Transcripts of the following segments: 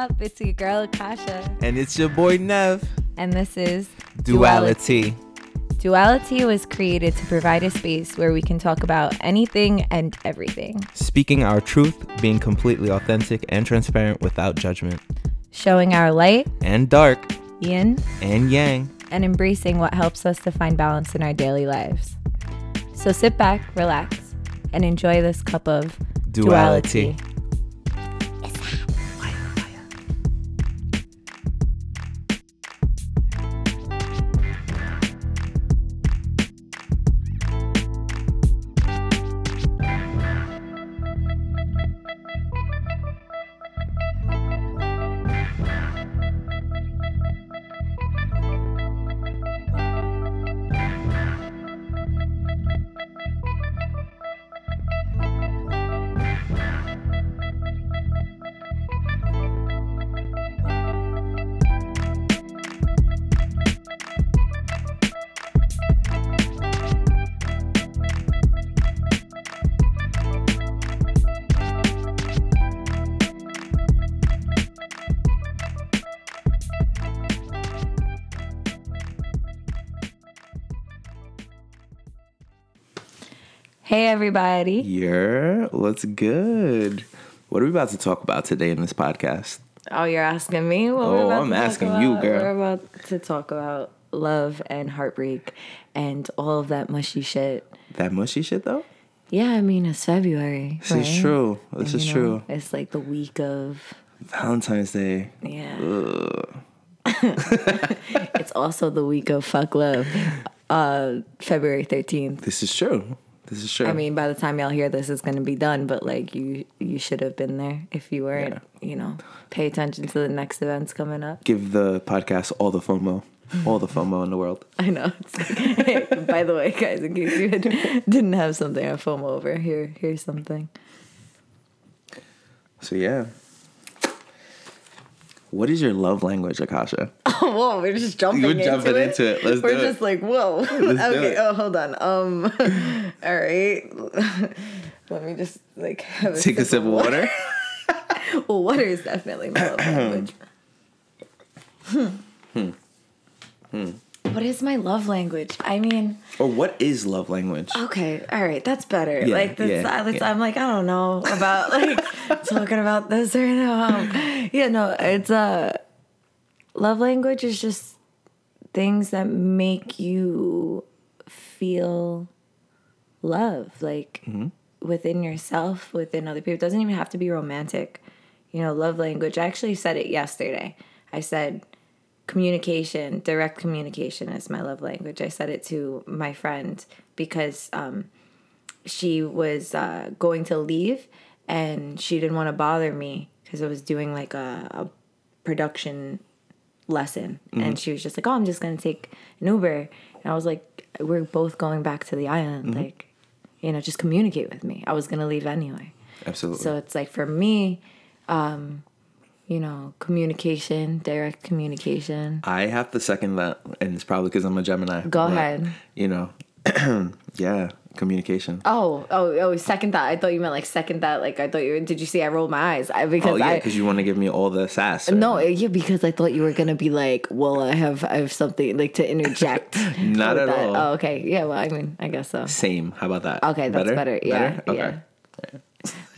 Up? It's your girl Akasha, And it's your boy Nev. and this is Dualitea. Dualitea was created to provide a space where we can talk about anything and everything, Speaking our truth, being completely authentic and transparent without judgment. showing our light, And dark. yin, And yang. and embracing what helps us to find balance in our daily lives. So sit back, relax, and enjoy this cup of Dualitea. dualitea. Everybody. Yeah. What's good? What are we about to talk about today in this podcast? Oh, you're asking me? What Oh, I'm asking you, girl. We're about to talk about love and heartbreak and all of that mushy shit. That mushy shit though? Yeah, I mean, it's February. This is true. This And, is true. know, It's like the week of, Valentine's Day. yeah. It's also the week of fuck love, uh, February 13th. This is true. This is true. I mean, by the time y'all hear this, it's gonna be done. But like, you you should have been there if you weren't. You know, pay attention to the next events coming up. give the podcast all the FOMO. All the FOMO in the world. I know. It's like, by the way, guys, in case you had, didn't have something on FOMO over here, here's something. So yeah. What is your love language, Akasha? Oh, whoa, we're just jumping We're into jumping it. into it. Let's we're do it. just like, whoa. okay. it. Oh, hold on. Um. all right. Let me just like have a Take a sip of water. Well, water is definitely my love language. Hmm. Hmm. Hmm. What is my love language? I mean, or what is love language? okay, all right, that's better. Yeah, like, that's, yeah, that's- yeah. I'm like, I don't know about like talking about this right now. Yeah, no, it's uh, love language is just things that make you feel love, like Mm-hmm. within yourself, within other people. It doesn't even have to be romantic. You know, love language. I actually said it yesterday. I said communication, direct communication is my love language. I said it to my friend because um, she was uh, going to leave and she didn't want to bother me because I was doing like a, a production lesson. And she was just like, oh, I'm just going to take an Uber. And I was like, we're both going back to the island. Like, you know, just communicate with me. I was going to leave anyway. Absolutely. So it's like for me, um, you know, communication, direct communication. I have to second that, and it's probably because I'm a Gemini. Go but, ahead. You know, yeah, communication. Oh, oh, oh! Second thought. I thought you meant like second thought. Like I thought you. Did you see? I rolled my eyes I, because Oh yeah, because you want to give me all the sass. right? No, yeah, because I thought you were gonna be like, well, I have, I have something like to interject. Not at that. all. Oh, okay, yeah. Well, I mean, I guess so. Same. How about that? Okay, that's better. Yeah, Okay. yeah.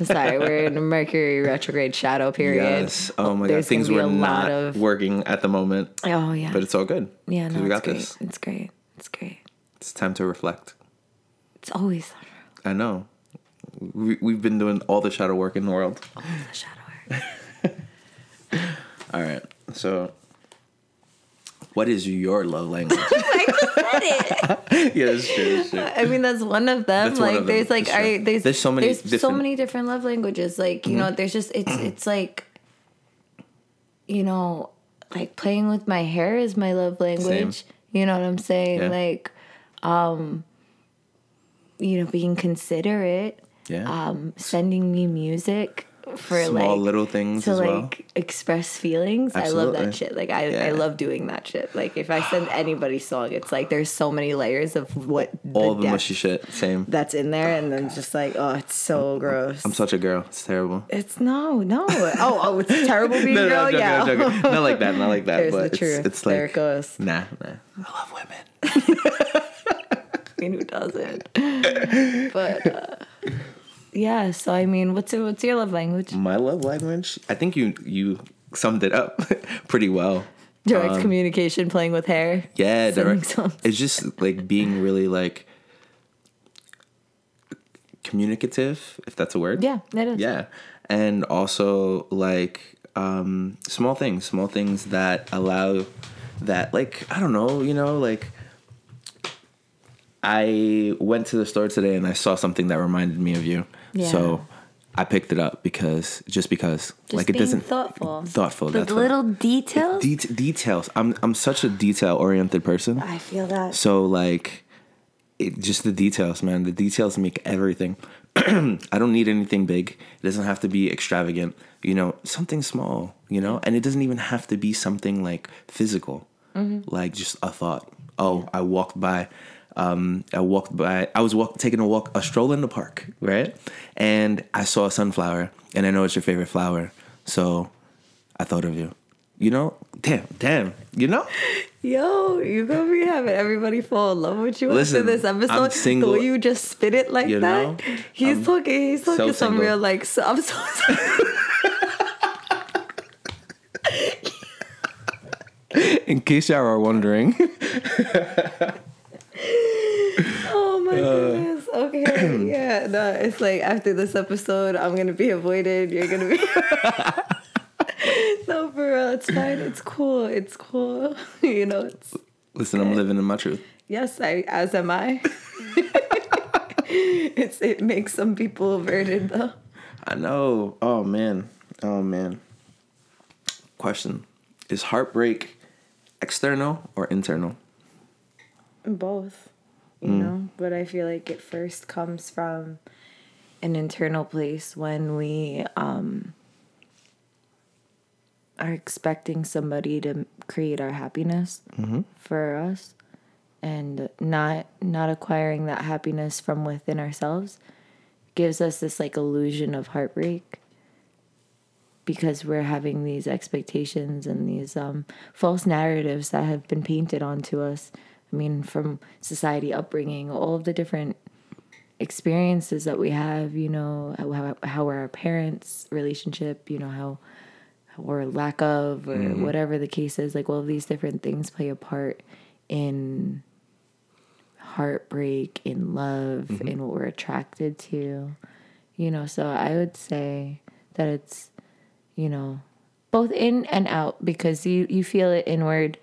Sorry, we're in a Mercury retrograde shadow period. Yes. Oh my god, There's things gonna were not of- working at the moment, Oh yeah. but it's all good. yeah, no, we it's got great. this. It's great. It's great. It's time to reflect. It's always I know. We, we've been doing all the shadow work in the world. All the shadow work. All right. So, what is your love language? I just said it. yeah, it's true. True. I mean, that's one of them. That's like, of them. there's like, I, there's, There's so many there's so different- Mm-hmm. many different love languages. Like, you know, there's just it's it's like, you know, like playing with my hair is my love language. You know what I'm saying? Yeah. Like, um, you know, being considerate, Yeah. um, sending me music for Small like little things to as like well. express feelings. I love that shit. Like I, I love doing that shit. Like if I send anybody song, it's like there's so many layers of what All the the mushy shit. Same. that's in there, and then just like oh, it's so gross. I'm such a girl. It's terrible. it's no, no. Oh, oh, it's terrible being No, no, girl. I'm joking, yeah. I'm joking. Not like that. Not like that. There's but the it's, truth. it's like there it goes. nah, nah. I love women. I mean, who doesn't? but uh, yeah. So I mean, what's your, what's your love language? My love language. I think you you summed it up pretty well. Direct communication, playing with hair. Yeah, direct. songs. It's just like being really like communicative, if that's a word. Yeah, it is. Yeah. And also like um small things, small things that allow that like I don't know, you know, like I went to the store today and I saw something that reminded me of you. Yeah. So I picked it up because just because Just like it doesn't thoughtful. thoughtful. The that's what- little details. Det- details. I'm I'm such a detail oriented person. I feel that. So like, it, just the details, man. The details make everything. I don't need anything big. It doesn't have to be extravagant. You know, something small. You know, and it doesn't even have to be something like physical. Mm-hmm. Like just a thought. Oh, I walked by. Um, I walked by. I was walk, taking a walk, a stroll in the park, right? And I saw a sunflower, and I know it's your favorite flower, so I thought of you. You know, damn, damn. You know, Yo, you gonna be having everybody fall in love with you Listen, after this episode. I'm single. The you just spit it like You that. know, he's I'm talking. He's talking so some single. real like. So, I'm so sorry. in case y'all are wondering. Oh my Uh. goodness. Okay. yeah. No, it's like after this episode, I'm gonna be avoided. You're gonna be. no, for real. It's fine. It's cool. It's cool. You know. It's Listen, I'm living in my truth. yes. I as am I. it's it makes some people averted though. I know. Oh man. Oh man. Question: Is heartbreak external or internal? both you know but i feel like it first comes from an internal place when we um are expecting somebody to create our happiness for us and not not acquiring that happiness from within ourselves gives us this like illusion of heartbreak because we're having these expectations and these um, false narratives that have been painted onto us. I mean, from society, upbringing, all of the different experiences that we have, you know, how, how are our parents' relationship, you know, how, or lack of, or mm-hmm. whatever the case is, like all of these different things play a part in heartbreak, in love, mm-hmm. in what we're attracted to, you know. So I would say that it's, you know, both in and out because you you feel it inward,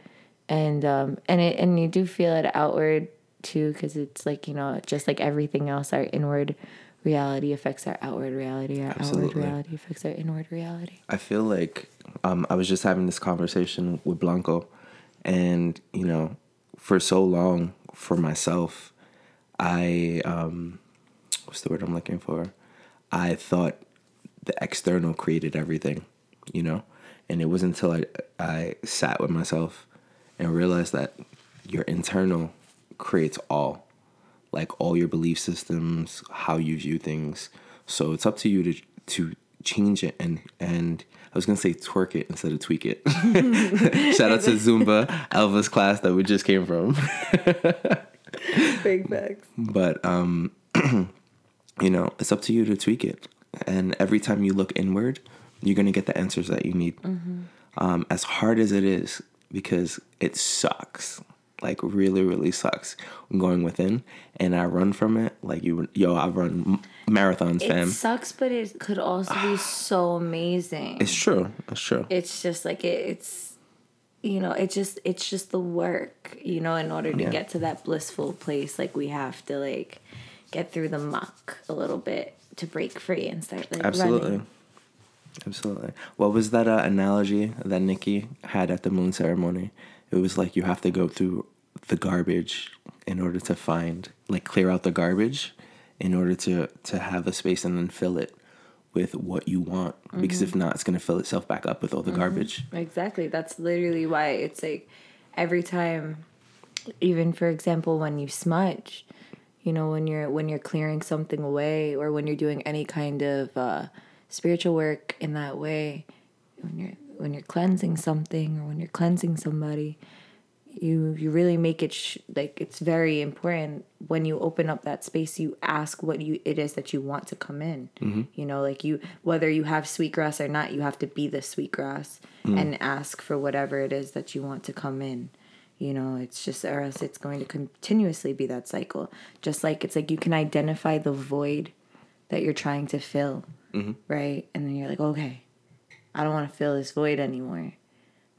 and um and it and you do feel it outward too because it's like you know just like everything else, our inward reality affects our outward reality. Our Absolutely. outward reality affects our inward reality. I feel like um, I was just having this conversation with Blanco, and you know, for so long for myself, I um, what's the word I'm looking for? I thought the external created everything, you know, and it wasn't until I I sat with myself and realize that your internal creates all like all your belief systems, how you view things. So it's up to you to to change it and and I was gonna say twerk it instead of tweak it. Shout out to Zumba Elvis class that we just came from. Big bags. But um, you know, it's up to you to tweak it. And every time you look inward, you're gonna get the answers that you need. Um, as hard as it is, because it sucks. Like really, really sucks going within, and I run from it. Like you, yo, I run marathons, fam. It sucks, but it could also be so amazing. It's true. It's true. it's just like it, it's you know it just it's just the work you know in order to Yeah. get to that blissful place like we have to like get through the muck a little bit to break free and start like Absolutely. running. Absolutely. What was that uh, analogy that Nikki had at the moon ceremony? It was like you have to go through the garbage in order to find, like, clear out the garbage in order to to have a space and then fill it with what you want because if not it's going to fill itself back up with all the garbage Exactly. That's literally why it's like every time even for example when you smudge, you know, when you're when you're clearing something away or when you're doing any kind of uh spiritual work in that way, when you're when you're cleansing something or when you're cleansing somebody, you you really make it sh- like it's very important when you open up that space you ask what you it is that you want to come in. Mm-hmm. You know like you whether you have sweetgrass or not you have to be the sweetgrass mm. and ask for whatever it is that you want to come in. You know it's just or else it's going to continuously be that cycle. Just like it's like you can identify the void that you're trying to fill Mm-hmm. right and then you're like okay i don't want to fill this void anymore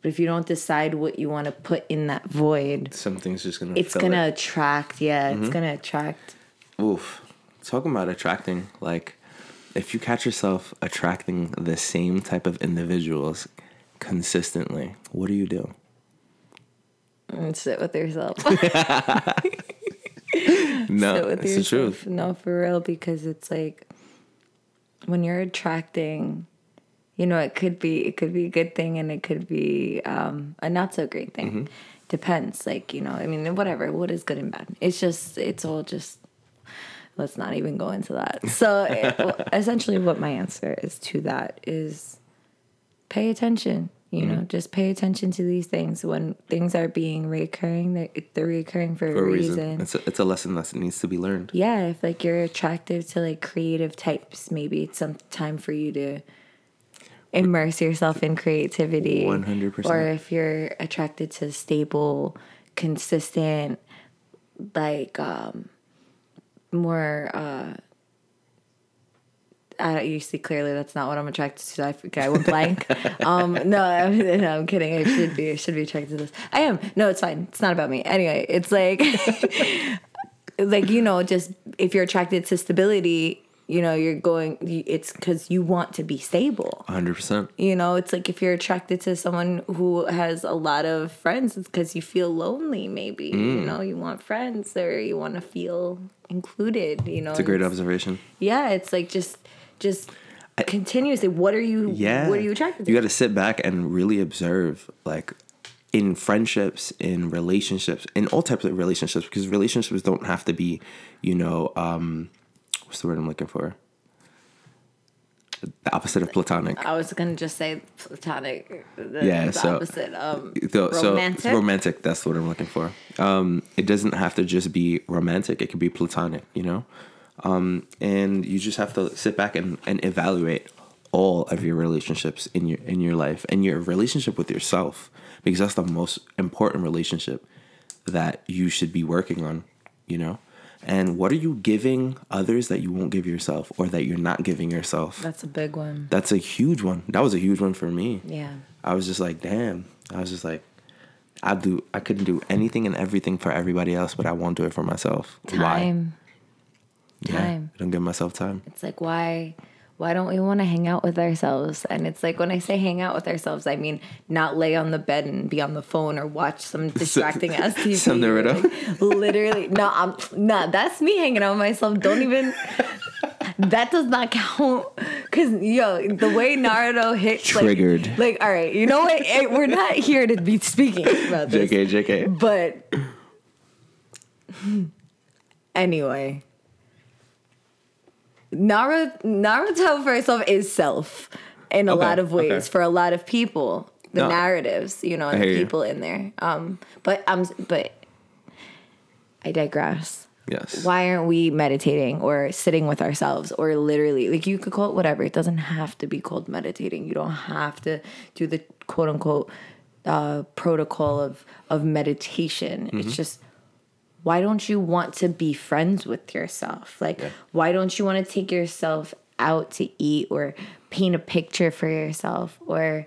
but if you don't decide what you want to put in that void, something's just going to it's gonna attract. Yeah, it's mm-hmm. gonna attract. Oof. Talking about attracting, like if you catch yourself attracting the same type of individuals consistently, what do you do? And sit with yourself. No, it's the truth. No, for real, because it's like when you're attracting, you know, it could be it could be a good thing and it could be um, a not so great thing. Mm-hmm. Depends. Like you know, I mean, whatever. What is good and bad? It's just it's all just. Let's not even go into that. So it, well, essentially, what my answer is to that is pay attention. You Mm-hmm. know, just pay attention to these things when things are being reoccurring. They're, they're reoccurring for, For a a reason. reason. It's a, it's a lesson that needs to be learned. Yeah, if like you're attractive to like creative types, maybe it's some time for you to immerse yourself in creativity. 100%. Or if you're attracted to stable, consistent, like um more uh I, you see clearly that's not what I'm attracted to. I forgot. I went blank. um, no, I'm, no, I'm kidding. I should be. I should be attracted to this. I am. No, it's fine. It's not about me. Anyway, it's like, like you know, just if you're attracted to stability, you know, you're going. It's because you want to be stable. 100%. You know, it's like if you're attracted to someone who has a lot of friends, it's because you feel lonely. Maybe Mm. you know you want friends or you want to feel included. You know, It's a great observation. yeah, it's like just just continuously. What are you? Yeah. What are you attracted to? You got to sit back and really observe, like, in friendships, in relationships, in all types of relationships, because relationships don't have to be, you know, um, what's the word I'm looking for? The opposite of platonic. I was gonna just say platonic. The, Yeah, the so- opposite. Um, So, so romantic. romantic. That's what I'm looking for. Um, it doesn't have to just be romantic. It could be platonic. You know, um, and you just have to sit back and, and evaluate all of your relationships in your in your life and your relationship with yourself because that's the most important relationship that you should be working on. You know. And what are you giving others that you won't give yourself or that you're not giving yourself? That's a big one. That's a huge one. That was a huge one for me. Yeah. I was just like, damn. I was just like, I do. I couldn't do anything and everything for everybody else, but I won't do it for myself. Why? Time. Yeah, I don't give myself time. It's like why why don't we want to hang out with ourselves? And it's like when I say hang out with ourselves, I mean not lay on the bed and be on the phone or watch some distracting ass TV. Some Naruto? Like, literally, no, I'm no, That's me hanging out with myself. Don't even. That does not count. Cause yo, the way Naruto hit Triggered. Like, all right, you know what? We're not here to be speaking about this. JK, JK. But anyway, Naruto, Naruto for itself is self in a Okay, lot of ways okay. for a lot of people. The No. narratives, you know, and the hear you. people in there. Um, but I'm but I digress. Yes. Why aren't we meditating or sitting with ourselves or literally like you could call it whatever. It doesn't have to be called meditating. You don't have to do the quote unquote uh, protocol of of meditation. Mm-hmm. It's just why don't you want to be friends with yourself? Like Yeah. why don't you want to take yourself out to eat or paint a picture for yourself or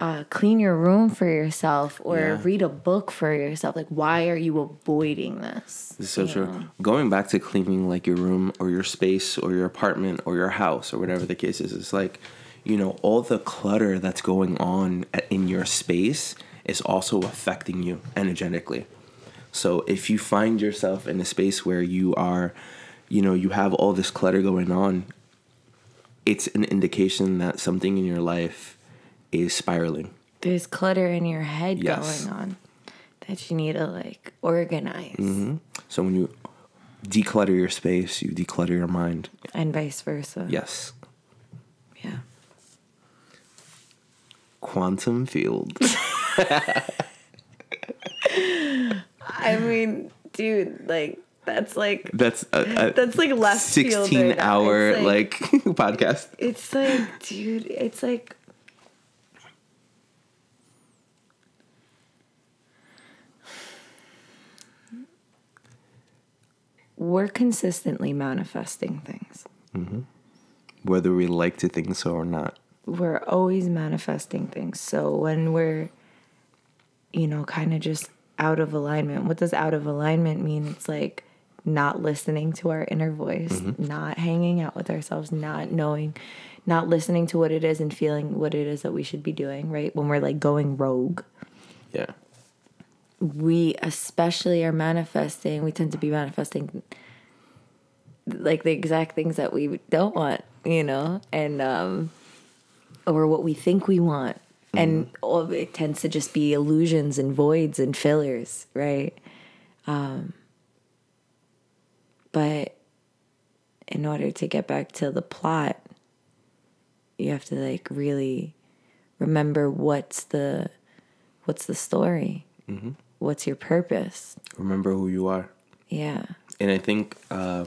uh, clean your room for yourself or Yeah. read a book for yourself? Like why are you avoiding this? This is so You true. know? Going back to cleaning like your room or your space or your apartment or your house or whatever the case is, it's like, you know, all the clutter that's going on in your space is also affecting you energetically. So if you find yourself in a space where you are, you know, you have all this clutter going on, it's an indication that something in your life is spiraling. There's clutter in your head Yes. going on that you need to like organize, mm-hmm. So when you declutter your space, you declutter your mind. and vice versa. Yes. Yeah. Quantum field. I mean, dude, like that's like That's a, a that's like left field 16 right now. hour It's like, podcast. It's like, dude, it's like. We're consistently manifesting things. Mm-hmm. Whether we like to think so or not. We're always manifesting things. So when we're, you know, kind of just out of alignment, what does out of alignment mean? It's like not listening to our inner voice, not hanging out with ourselves, not knowing, not listening to what it is and feeling what it is that we should be doing, right? When we're like going rogue, Yeah. we especially are manifesting, we tend to be manifesting like the exact things that we don't want, you know, and um or what we think we want. And all it tends to just be illusions and voids and fillers, right? Um but in order to get back to the plot, you have to like really remember what's the what's the story? What's your purpose? Remember who you are. Yeah. And I think uh,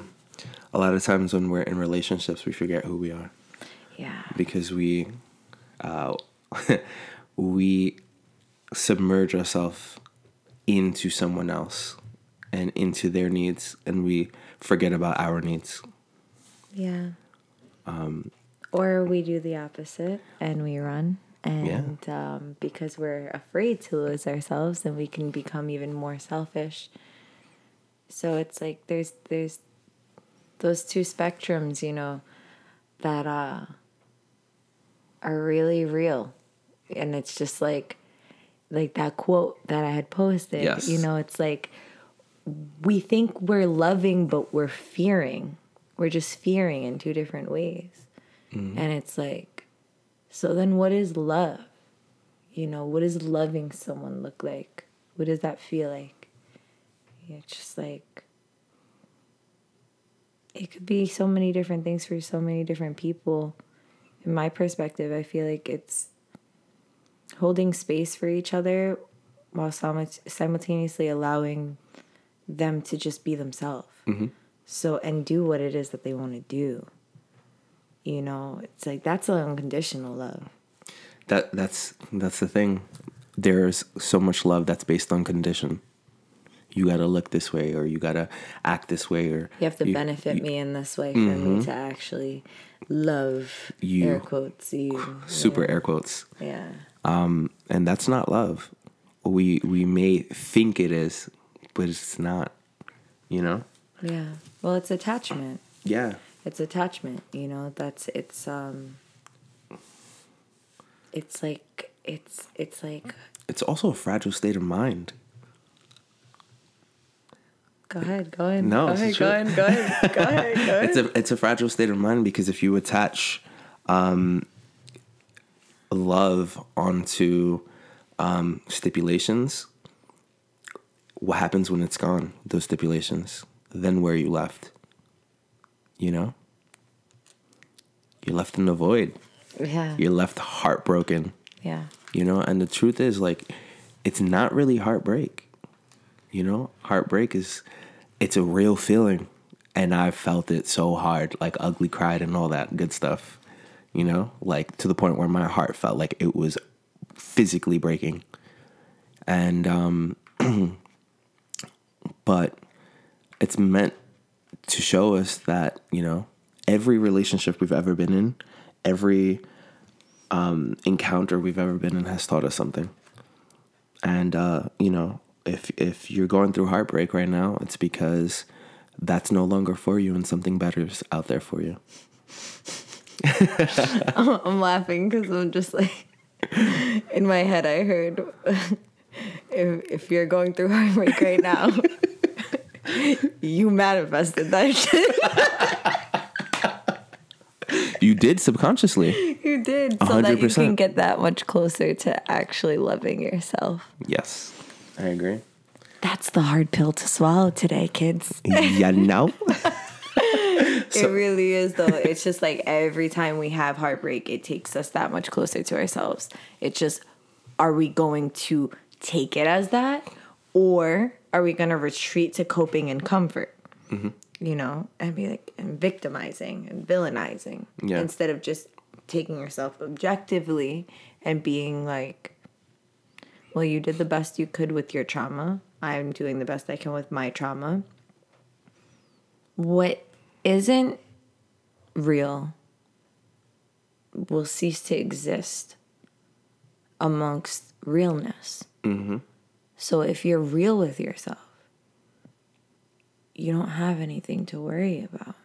a lot of times when we're in relationships, we forget who we are Yeah. because we uh, we submerge ourselves into someone else and into their needs, and we forget about our needs. Yeah. Um, or we do the opposite and we run. And um, because we're afraid to lose ourselves, then we can become even more selfish. So it's like there's there's those two spectrums, you know, that uh, are really real, and it's just like like that quote that I had posted. Yes. You know, it's like we think we're loving, but we're fearing. We're just fearing in two different ways. Mm-hmm. And it's like, so then what is love? You know, what does loving someone look like? What does that feel like? It's just like, it could be so many different things for so many different people. In my perspective, I feel like it's holding space for each other while simu- simultaneously allowing them to just be themselves. Mm-hmm. So, and do what it is that they want to do. You know, it's like that's an unconditional love. That that's that's the thing. There's so much love that's based on condition. You gotta look this way, or you gotta act this way, or You have to benefit me in this way for me mm-hmm. to actually love You. air quotes you. super air quotes. Yeah. And that's not love. We we may think it is, but it's not. You know? Yeah. Well, it's attachment. Yeah. It's attachment, you know, that's it's um it's like it's it's like It's also a fragile state of mind. go ahead, go ahead. No, go ahead, go ahead, go ahead, go ahead, go ahead. It's a it's a fragile state of mind because if you attach um, love onto um, stipulations, what happens when it's gone? Those stipulations. Then where are you left? You know. You're left in the void. yeah. You're left heartbroken. Yeah. you know and the truth is like it's not really heartbreak you know heartbreak is it's a real feeling and i've felt it so hard like ugly cried and all that good stuff you know like to the point where my heart felt like it was physically breaking and um but it's meant to show us that you know every relationship we've ever been in every encounter we've ever been in has taught us something. And uh, you know, if if you're going through heartbreak right now, it's because that's no longer for you and something better is out there for you. I'm laughing because I'm just like, in my head, I heard, if, if you're going through heartbreak right now, you manifested that shit. you did subconsciously. You did so that you can get that much closer to actually loving yourself. Yes, I agree. That's the hard pill to swallow today, kids. Yeah, no. it really is though. It's just like every time we have heartbreak, it takes us that much closer to ourselves. It's just are we going to take it as that or are we going to retreat to coping and comfort? Mm-hmm. You know, and be like and victimizing and villainizing Yeah. instead of just taking yourself objectively and being like well, you did the best you could with your trauma. I'm doing the best I can with my trauma. What isn't real will cease to exist amongst realness. Mm-hmm. So if you're real with yourself, you don't have anything to worry about.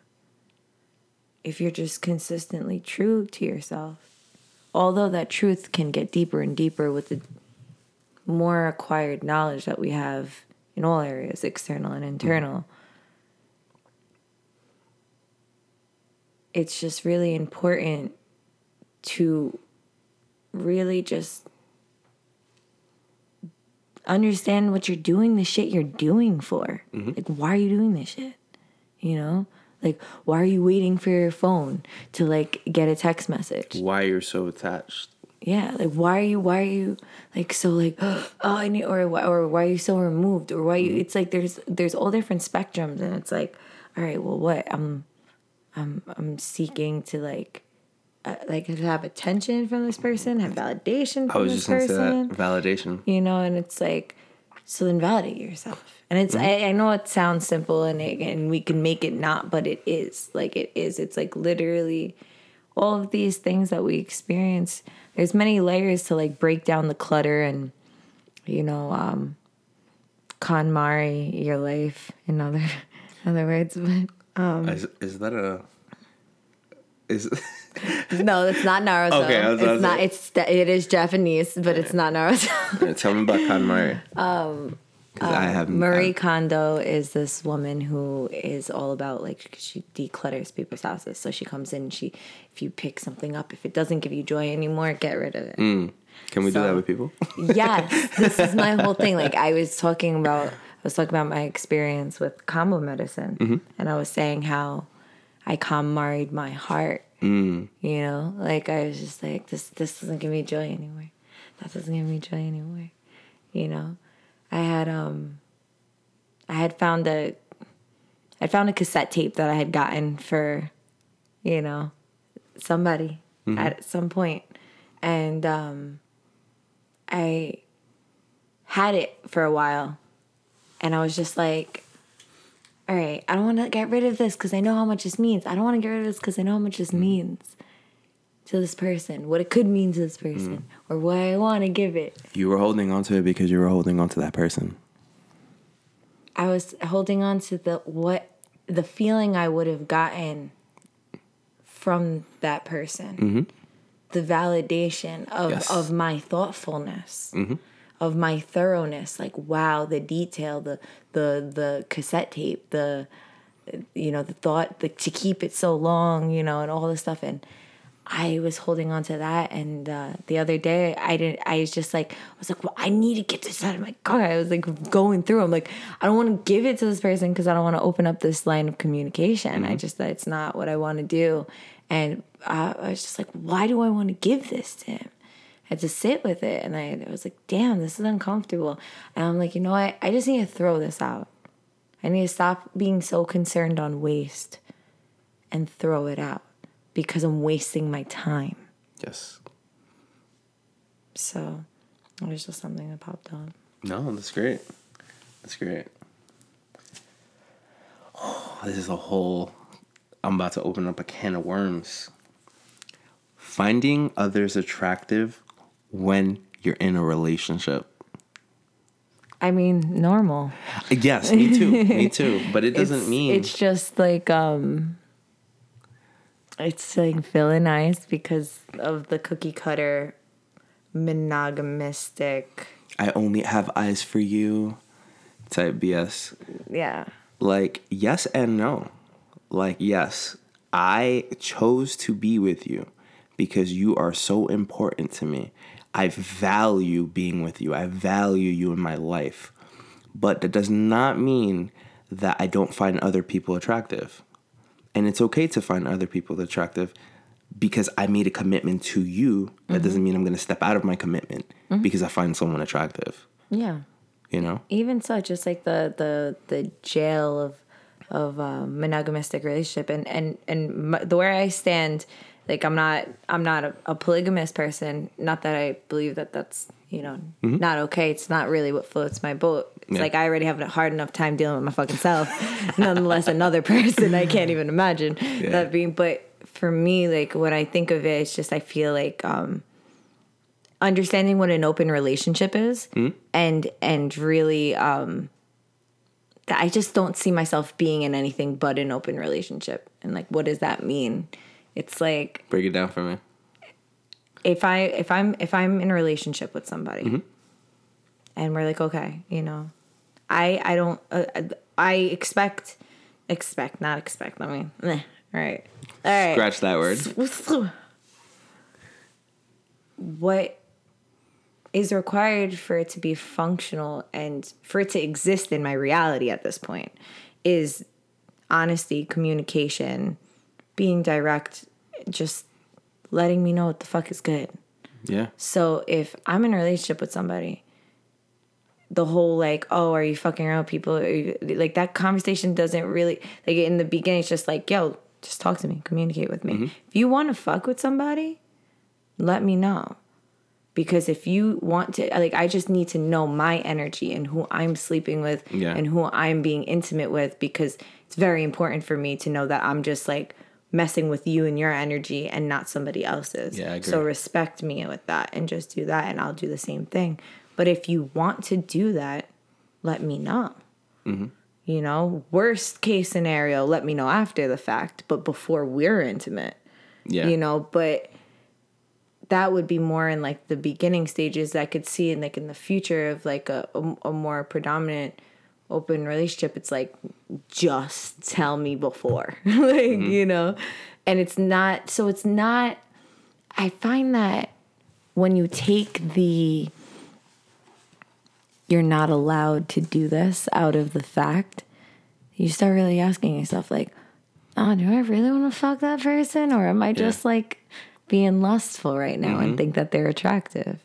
If you're just consistently true to yourself, although that truth can get deeper and deeper with the more acquired knowledge that we have in all areas, external and internal. Mm-hmm. It's just really important to really just understand what you're doing the shit you're doing for. Mm-hmm. Like, why are you doing this shit? You know? Like, why are you waiting for your phone to like get a text message? Why you're so attached? Yeah, like why are you why are you like so like oh I need or why or why are you so removed or why you mm-hmm. it's like there's there's all different spectrums and it's like all right well what I'm I'm I'm seeking to like uh, like to have attention from this person have validation I from was this just gonna say person that validation. you know and it's like so then validate yourself and it's Mm-hmm. I, I know it sounds simple and it, and we can make it not but it is like it is it's like literally all of these things that we experience there's many layers to like break down the clutter and you know um KonMari your life in other other words but Um, is, is that a? Is no it's not Naruto Okay, was it's not it's it is Japanese but it's not Naruto tell me about KonMari. Um, I um, have Marie Kondo is this woman who is all about like she declutters people's houses. So she comes in, she if you pick something up, if it doesn't give you joy anymore, get rid of it. Mm. Can we do that with people? Yes, this is my whole thing. Like I was talking about, was talking about my experience with Kambo medicine, and I was saying how I KonMari'd my heart. You know, like I was just like this. This doesn't give me joy anymore. That doesn't give me joy anymore. You know, I had um, I had found a, I found a cassette tape that I had gotten for, you know, somebody at some point, and um, I had it for a while and I was just like, all right, I don't want to get rid of this because I know how much this means. I don't want to get rid of this because I know how much this mm. means to this person, what it could mean to this mm. person, or what I want to give it. You were holding on to it because you were holding on to that person. I was holding on to the what the feeling I would have gotten from that person. Mm-hmm. The validation of, Yes. of my thoughtfulness. Mm-hmm. Of my thoroughness, like wow, the detail, the the the cassette tape, the you know the thought, the, to keep it so long, you know, and all this stuff, and I was holding on to that, and uh, the other day I didn't. I was just like, I was like, well, I need to get this out of my car. I was like going through. I'm like, I don't want to give it to this person because I don't want to open up this line of communication. I just it's not what I want to do, and uh, I was just like, why do I want to give this to him? I had to sit with it, and I, I was like, damn, this is uncomfortable. And I'm like, you know what? I just need to throw this out. I need to stop being so concerned on waste and throw it out because I'm wasting my time. Yes. So it was just something that popped on. No, that's great. That's great. Oh, this is a whole. I'm about to open up a can of worms. Finding others attractive when you're in a relationship. I mean, normal. Yes, me too. me too. But it doesn't it's, mean it's just like um it's like villainized because of the cookie cutter monogamistic I only have eyes for you type BS. yeah Like, yes and no. Like, yes, I chose to be with you because you are so important to me. I value being with you. I value you in my life. But that does not mean that I don't find other people attractive. And it's okay to find other people attractive because I made a commitment to you. That Mm-hmm. doesn't mean I'm going to step out of my commitment because I find someone attractive, Yeah. you know? even so just like the the the jail of of um, monogamistic relationship and and and m- the where i stand like i'm not i'm not a, a polygamous person not that i believe that that's you know not okay it's not really what floats my boat it's Mm-hmm. Yeah. like i already have a hard enough time dealing with my fucking self nonetheless another person i can't even imagine that being but for me like when i think of it it's just i feel like um understanding what an open relationship is and and really um that I just don't see myself being in anything but an open relationship. And like what does that mean? It's like Break it down for me. if I if I'm if I'm in a relationship with somebody and we're like okay, you know, I I don't uh, I expect expect not expect. I mean, eh, all right. All right. Scratch that word. what is required for it to be functional and for it to exist in my reality at this point is honesty, communication, being direct, just letting me know what the fuck is good. Yeah. So if I'm in a relationship with somebody, the whole like, oh, are you fucking around with people? Are you, like that conversation doesn't really like in the beginning. It's just like, yo, just talk to me, communicate with me. Mm-hmm. If you want to fuck with somebody, let me know. Because if you want to, like, I just need to know my energy and who I'm sleeping with Yeah. and who I'm being intimate with because it's very important for me to know that I'm just like messing with you and your energy and not somebody else's. Yeah, I agree. So respect me with that and just do that and I'll do the same thing. But if you want to do that, let me know. Mm-hmm. You know, worst case scenario, let me know after the fact, but before we're intimate Yeah. you know but that would be more in like the beginning stages i could see in like in the future of like a, a, a more predominant open relationship it's like just tell me before. Like mm-hmm. you know? And it's not so it's not i find that when you take the you're not allowed to do this out of the fact you start really asking yourself like oh, do I really want to fuck that person? Or am I just like being lustful right now and mm-hmm. think that they're attractive?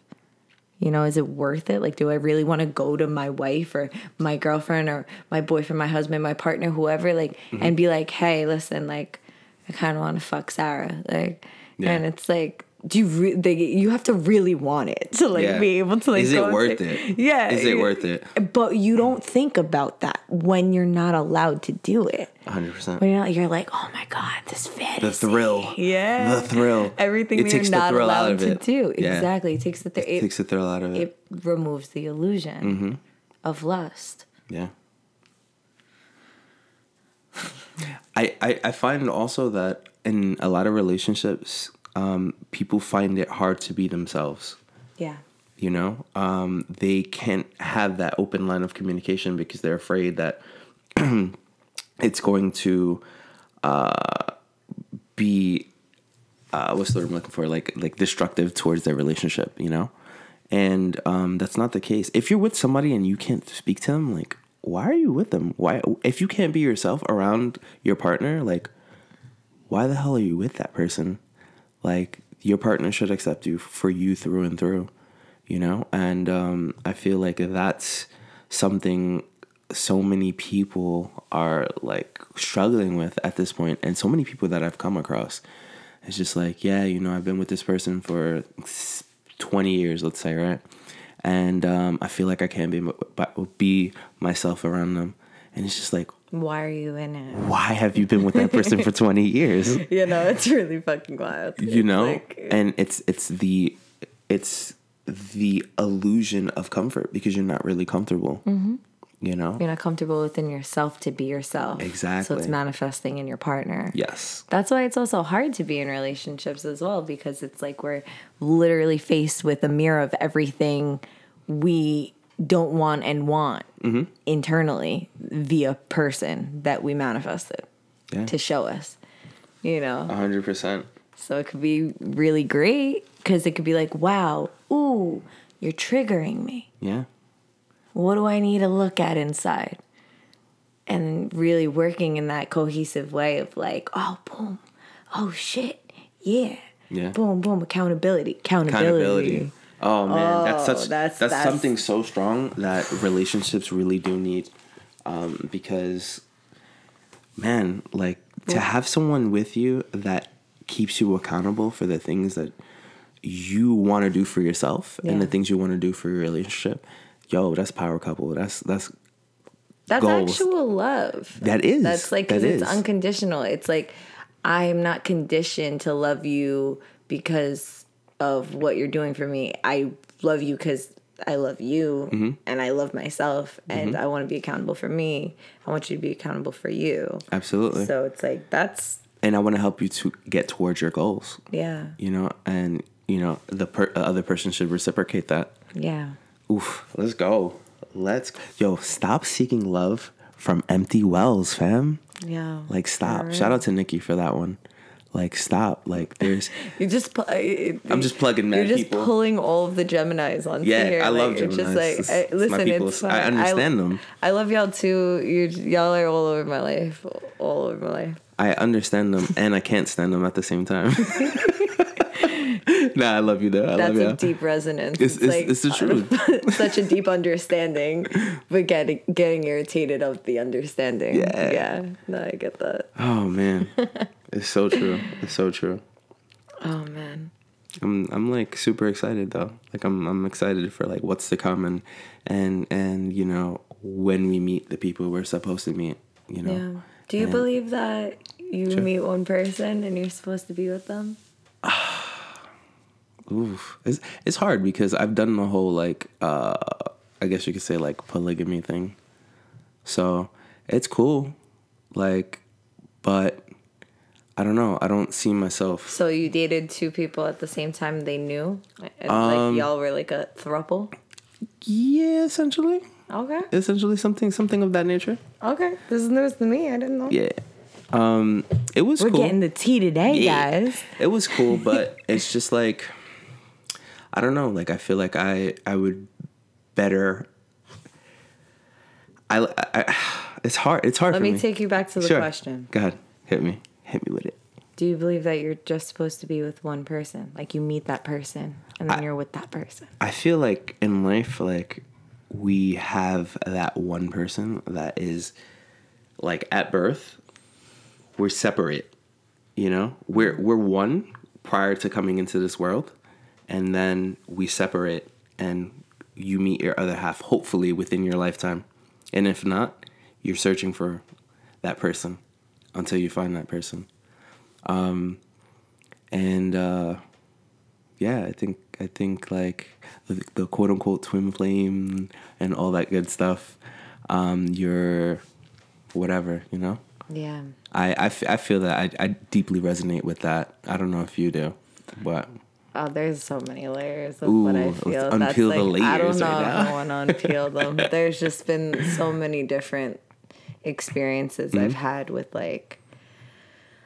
You know, is it worth it? Like, do I really want to go to my wife or my girlfriend or my boyfriend, my husband, my partner, whoever, like, mm-hmm. and be like, hey, listen, like, I kind of want to fuck Sarah. Like, Yeah. and it's like, do you re- they, you have to really want it to like Yeah. be able to like Is it go worth it? Yeah. Is it worth it? But you don't think about that when you're not allowed to do it. 100%. When you're not, you're like, oh my god, this fantasy. The thrill. Yeah. The thrill. Everything It takes you're the not thrill out allowed of to it. do. Yeah. Exactly. It takes the th- it, Takes the thrill out of it. it removes the illusion Mm-hmm. of lust. Yeah. I, I, I find also that in a lot of relationships, um, people find it hard to be themselves. Yeah. You know, um, they can't have that open line of communication because they're afraid that it's going to uh, be uh, what's the word I'm looking for? Like like destructive towards their relationship, you know? And um, that's not the case. If you're with somebody and you can't speak to them, like, why are you with them? Why if you can't be yourself around your partner, like, why the hell are you with that person? Like, your partner should accept you for you through and through, you know? And um, I feel like that's something so many people are like struggling with at this point, and so many people that I've come across. It's just like, yeah, you know, I've been with this person for 20 years, let's say, right? And um, I feel like I can't be be myself around them. And it's just like, Why are you in it? why have you been with that person for 20 years? You know, it's really fucking wild. You know? like- and it's it's the it's the illusion of comfort because you're not really comfortable. Mm-hmm. You know? You're not comfortable within yourself to be yourself. Exactly. So it's manifesting in your partner. Yes. That's why it's also hard to be in relationships as well because it's like we're literally faced with a mirror of everything we don't want and want Mm-hmm. internally via person that we manifested Yeah. to show us. you know. A hundred percent. So it could be really great because it could be like, wow, ooh, you're triggering me. Yeah. What do I need to look at inside? And really working in that cohesive way of like, oh, boom, oh, shit, yeah. Yeah. Boom, boom, accountability, accountability. Accountability. Oh man, that's Oh, such that's- that's, that's- something so strong that relationships really do need, um, because, man, like to have someone with you that keeps you accountable for the things that you want to do for yourself and the things you want to do for your relationship. Yo, that's power couple. That's that's That's goals. actual love. That is. That's like That because it's unconditional. It's like I am not conditioned to love you because of what you're doing for me. I love you because I love you Mm-hmm. and I love myself and I want to be accountable for me. I want you to be accountable for you. absolutely. So it's like that's and I want to help you to get towards your goals. yeah, You know, and you know the per- other person should reciprocate that. yeah. Oof, let's go. Let's yo, stop seeking love from empty wells, fam. Yeah. Like stop. For Shout out to Nikki for that one. Like stop. Like there's You just it- I'm just plugging You're mad just people. pulling all of the Geminis onto Yeah, here. I love like, It's just Geminis. like It's- I, it's listen, it's I understand them. I love y'all too. You y'all are all over my life, all over my life. I understand them and I can't stand them at the same time. nah, I love you though. I That's a you. deep resonance. It's- it's- it's the truth. such a deep understanding, but getting getting irritated of the understanding. Yeah. yeah. No, I get that. Oh man. It's so true. It's so true. Oh man. I'm I'm like super excited though. Like I'm I'm excited for like what's to come and and and you know when we meet the people we're supposed to meet. You know. Yeah. Do you And- believe that you Sure. meet one person and you're supposed to be with them? Oof. It's it's hard because I've done the whole like uh I guess you could say like polygamy thing. So it's cool. Like but I don't know. I don't see myself So you dated two people at the same time they knew? Um, like y'all were like a throuple? Yeah, essentially. Okay. Essentially something something of that nature. Okay. This is news to me. I didn't know. Yeah. Um it was We're cool. getting the tea today, Yeah. guys. It was cool, but it's just like I don't know. Like I feel like I I would better. I, I it's hard. It's hard Let for me me. take you back to the Sure. question. Go ahead. Hit me. Hit me with it. Do you believe that you're just supposed to be with one person? Like you meet that person and then I- you're with that person. I feel like in life, like we have that one person that is like at birth, we're separate. You know, we're we're one prior to coming into this world, and then we separate, and you meet your other half. Hopefully within your lifetime, and if not, you're searching for that person until you find that person. Um, and uh, yeah, I think I think like the, the quote unquote twin flame and all that good stuff. Um, you're whatever, you know. Yeah. I, I, f- I feel that I, I deeply resonate with that. I don't know if you do, but Oh, there's so many layers of Ooh, what I let's feel. unpeel the like, I don't layers know right if. I want to unpeel them. There's just been so many different experiences I've Mm-hmm. had with like.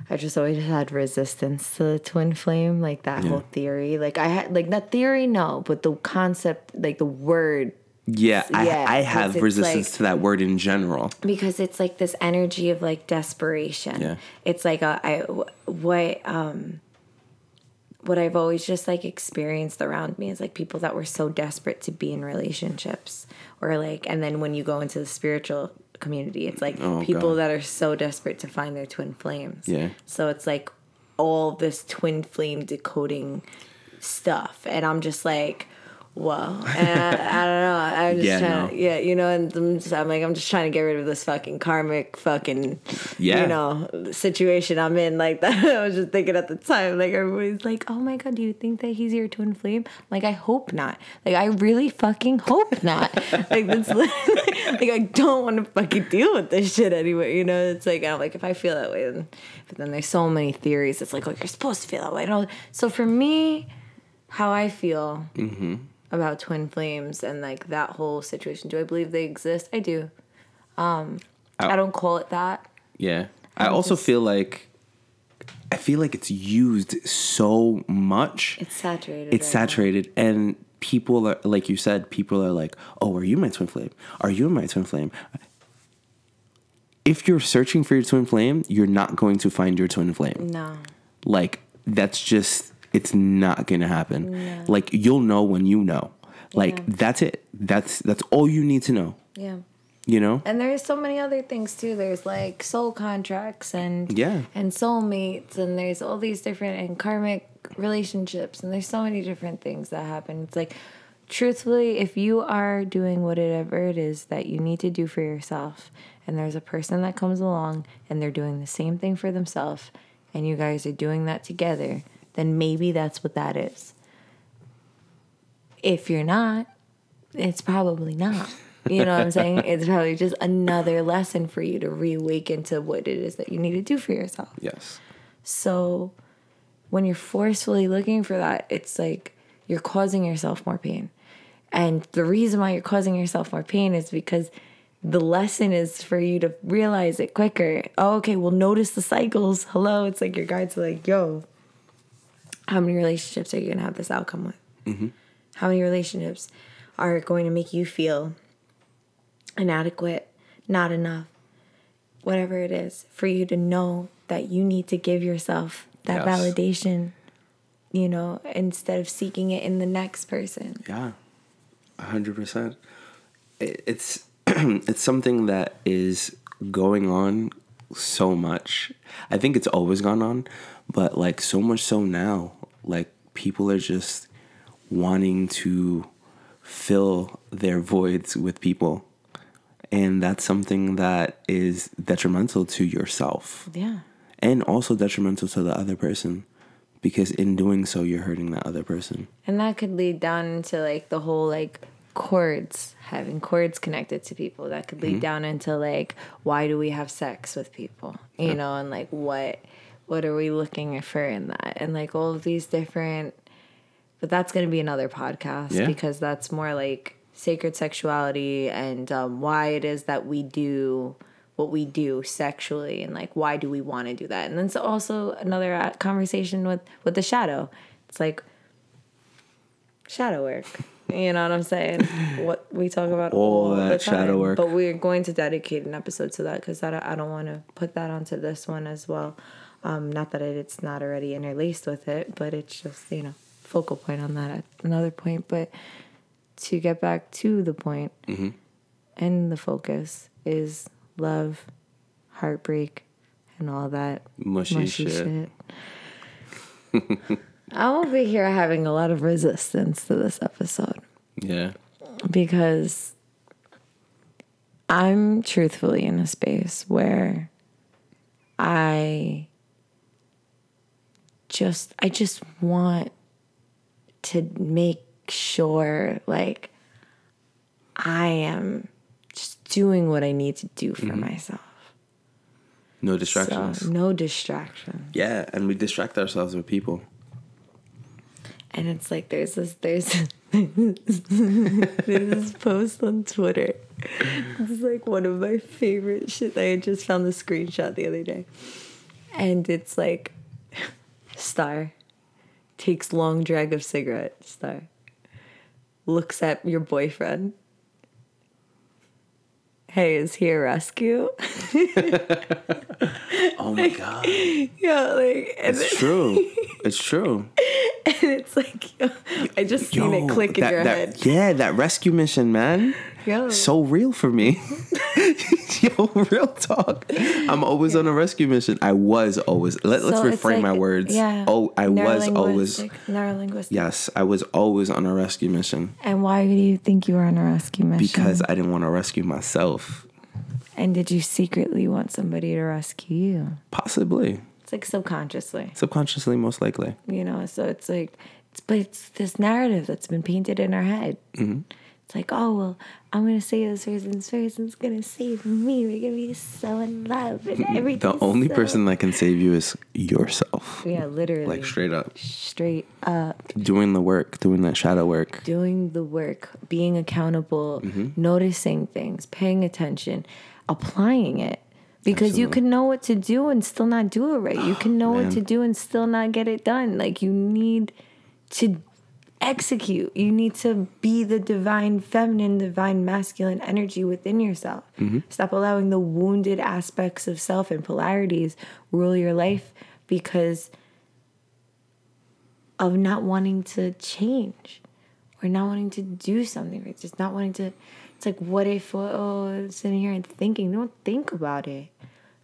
I just always had resistance to the twin flame, like that Yeah. whole theory. Like I had, like not theory, no, but the concept, like the word yeah, I, Yeah, I 'cause have resistance like- to that word in general. because it's like this energy of like desperation. Yeah. It's like a, I what um what I've always just like experienced around me is like people that were so desperate to be in relationships or like and then when you go into the spiritual community it's like Oh, people God. that are so desperate to find their twin flames. Yeah. So it's like all this twin flame decoding stuff and I'm just like whoa uh, and I, I don't know. I'm just Yeah, trying no. to yeah you know and I'm, just, I'm like i'm just trying to get rid of this fucking karmic fucking Yeah. you know situation i'm in. Like that i was just thinking at the time like everybody's like oh my god do you think that he's your twin flame like i hope not. Like i really fucking hope not. Like that's like i don't want to fucking deal with this shit anyway you know? It's like i'm like if i feel that way then but then there's so many theories. It's like oh you're supposed to feel that way. And all so for me how i feel mm-hmm. About twin flames and like that whole situation. Do I believe they exist? I do. Um, I don't call it that. Yeah. I I'm also just- feel like I feel like it's used so much. It's saturated. It's right now. saturated and people are like you said, people are like, "Oh, are you my twin flame? Are you my twin flame?" If you're searching for your twin flame, you're not going to find your twin flame. No. Like that's just it's not gonna happen. Like you'll know when you know. Like Yeah. that's it. That's that's all you need to know. Yeah. You know? And there's so many other things too. There's like soul contracts and Yeah. and soulmates and there's all these different and karmic relationships and there's so many different things that happen. It's like truthfully, if you are doing whatever it is that you need to do for yourself and there's a person that comes along and they're doing the same thing for themselves and you guys are doing that together, then maybe that's what that is. If you're not, it's probably not. You know what I'm saying? It's probably just another lesson for you to reawaken to what it is that you need to do for yourself. Yes. So when you're forcefully looking for that, it's like you're causing yourself more pain. And the reason why you're causing yourself more pain is because the lesson is for you to realize it quicker. Oh, okay, well, notice the cycles. Hello, it's like your guides are like, yo, how many relationships are you gonna have this outcome with? Mm-hmm. How many relationships are going to make you feel inadequate, not enough, whatever it is, for you to know that you need to give yourself that Yes. validation, you know, instead of seeking it in the next person. Yeah, a hundred percent. It's it's something that is going on so much. I think it's always gone on, but like so much so now. Like people are just wanting to fill their voids with people, and that's something that is detrimental to yourself Yeah. and also detrimental to the other person because in doing so you're hurting that other person. And that could lead down into like the whole like cords, having cords connected to people. That could lead mm-hmm. down into like why do we have sex with people? You know, and like what what are we looking for in that? And like all of these different but that's going to be another podcast Yeah. because that's more like sacred sexuality and um, why it is that we do what we do sexually and like why do we want to do that and then so also another uh, conversation with with the shadow it's like shadow work you know what i'm saying what we talk about All all, that the time. shadow work. but we're going to dedicate an episode to that because I I don't want to put that onto this one as well um, not that it's not already interlaced with it but it's just you know focal point on that at another point but to get back to the point and the focus is love heartbreak and all that Mushy shit. I will be here having a lot of resistance to this episode Yeah. because I'm truthfully in a space where I just I just want to make sure like I am just doing what I need to do for mm-hmm. myself. No So distractions. no distractions. Yeah, and we distract ourselves with people. And it's like there's this there's there's this post on Twitter. It's like one of my favorite shit. I just found the screenshot the other day. And it's like Star takes long drag of cigarette, Star. Looks at your boyfriend. Hey, is he a rescue? Oh my god. yeah, like It's true. It's true. And it's like I just seen it click in your that- head. Yeah, that rescue mission, man. Yo. So real for me. Yo, real talk. I'm always on a rescue mission. I was always. Let, So it's reframe my words. Yeah. Oh, I was always. Neurolinguistic. Yes, I was always on a rescue mission And why do you think you were on a rescue mission? because I didn't want to rescue myself. And did you secretly want somebody to rescue you? Possibly. It's like subconsciously, Subconsciously, most likely. you know. So it's like, it's but it's this narrative that's been painted in our head. Mm-hmm. It's like, oh well, I'm gonna save this person. This person's gonna save me. We're gonna be so in love and everything. The only person that can save you is yourself. yeah, literally, Like straight up. straight up. Doing the work, doing that shadow work. doing the work, being accountable, Mm-hmm. noticing things, paying attention, applying it. because you can know what to do and still not do it right. You can know what to do and still not get it done. Like you need to execute. You need to be the divine feminine, divine masculine energy within yourself. Mm-hmm. Stop allowing the wounded aspects of self and polarities rule your life because of not wanting to change or not wanting to do something, right? Just not wanting to. It's like, what if, oh, sitting here and thinking? Don't think about it.